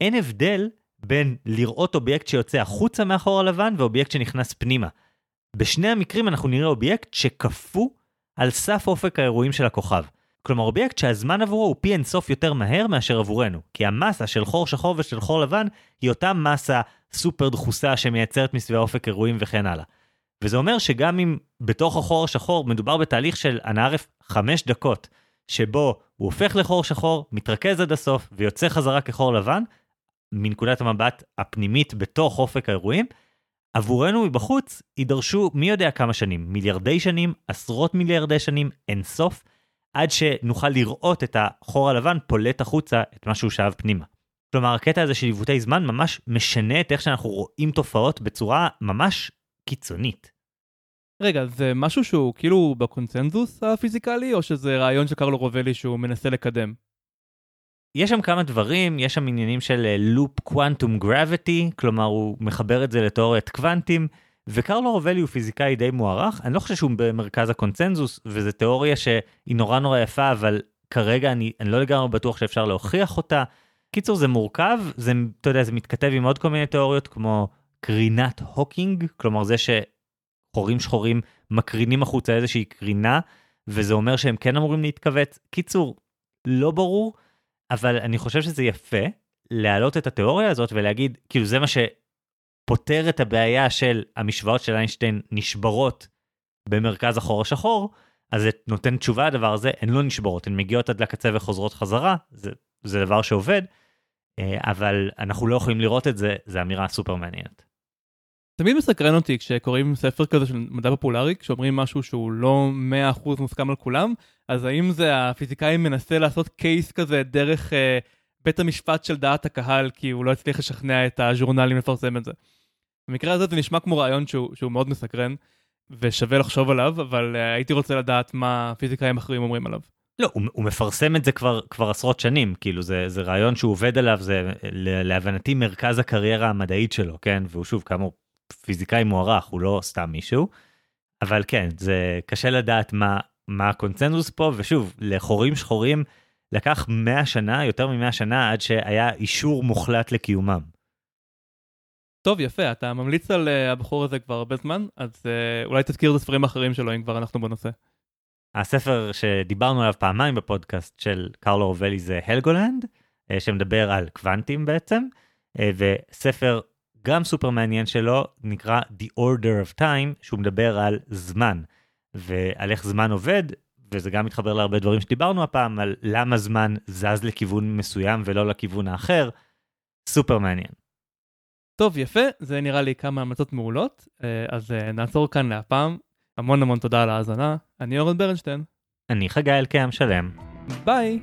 אין הבדל בין לראות אובייקט שיוצא החוצה מהחור הלבן ואובייקט שנכנס פנימה. בשני המקרים אנחנו נראה אובייקט שקפוא על סף אופק האירועים של הכוכב. כלומר אובייקט שהזמן עבורו הוא פי אינסוף יותר מהר מאשר עבורנו, כי המסה של חור שחור ושל חור לבן היא אותה מסה סופר דחוסה שמייצרת מסביבה אופק אירועים וכן הלאה. וזה אומר שגם אם בתוך החור השחור מדובר בתהליך של אנא ערף 5 דקות, שבו הוא הופך לחור שחור, מתרכז עד הסוף ויוצא חזרה כחור לבן, מנקודת המבט הפנימית בתוך אופק האירועים, עבורנו מבחוץ יידרשו מי יודע כמה שנים, מיליארדי שנים, עשרות מיליארדי שנים, אין סוף, עד שנוכל לראות את החור הלבן פולט החוצה את מה שהוא שאב פנימה. כלומר, הקטע הזה של עיוותי זמן ממש משנה את איך שאנחנו רואים תופעות בצורה ממש קיצונית. רגע, זה משהו שהוא כאילו בקונצנזוס הפיזיקלי, או שזה רעיון של קרלו רובלי שהוא מנסה לקדם? יש שם כמה דברים, יש שם עניינים של לופ קוונטום gravity, כלומר הוא מחבר את זה לתיאוריית קוונטים, וקרלו רוולי הוא פיזיקאי די מוערך, אני לא חושב שהוא במרכז הקונצנזוס, וזו תיאוריה שהיא נורא נורא יפה, אבל כרגע אני, אני לא לגמרי בטוח שאפשר להוכיח אותה. קיצור זה מורכב, זה, אתה יודע, זה מתכתב עם עוד כל מיני תיאוריות כמו קרינת הוקינג, כלומר זה שחורים שחורים מקרינים החוצה איזושהי קרינה, וזה אומר שהם כן אמורים להתכווץ. קיצור, לא ברור, אבל אני חושב שזה יפה להעלות את התיאוריה הזאת ולהגיד, כאילו זה מה שפותר את הבעיה של המשוואות של איינשטיין נשברות במרכז החור השחור, אז זה נותן תשובה לדבר הזה, הן לא נשברות, הן מגיעות עד לקצה וחוזרות חזרה, זה, זה דבר שעובד, אה, אבל אנחנו לא יכולים לראות את זה, זו אמירה סופר מעניינת. תמיד מסקרן אותי כשקוראים ספר כזה של מדע פופולרי, כשאומרים משהו שהוא לא 100% מוסכם על כולם, אז האם זה הפיזיקאי מנסה לעשות קייס כזה דרך אה, בית המשפט של דעת הקהל, כי הוא לא הצליח לשכנע את הז'ורנלים לפרסם את זה. במקרה הזה זה נשמע כמו רעיון שהוא, שהוא מאוד מסקרן, ושווה לחשוב עליו, אבל אה, הייתי רוצה לדעת מה פיזיקאים אחרים אומרים עליו. לא, הוא, הוא מפרסם את זה כבר, כבר עשרות שנים, כאילו זה, זה רעיון שהוא עובד עליו, זה להבנתי מרכז הקריירה המדעית שלו, כן? והוא שוב, כאמור, פיזיקאי מוערך, הוא לא סתם מישהו. אבל כן, זה קשה לדעת מה, מה הקונצנזוס פה, ושוב, לחורים שחורים לקח 100 שנה, יותר מ-100 שנה, עד שהיה אישור מוחלט לקיומם. טוב, יפה, אתה ממליץ על uh, הבחור הזה כבר הרבה זמן, אז uh, אולי תזכיר את הספרים האחרים שלו, אם כבר אנחנו בנושא. הספר שדיברנו עליו פעמיים בפודקאסט של קרלו רובלי זה הלגולנד, uh, שמדבר על קוונטים בעצם, וספר גם סופר מעניין שלו נקרא The Order of Time, שהוא מדבר על זמן, ועל איך זמן עובד, וזה גם מתחבר להרבה דברים שדיברנו הפעם, על למה זמן זז לכיוון מסוים ולא לכיוון האחר, סופר מעניין. טוב, יפה, זה נראה לי כמה המלצות מעולות, אה, אז אה, נעצור כאן להפעם. המון המון תודה על ההאזנה, אני אורן ברנשטיין. אני חגי אלקיים שלם. ביי.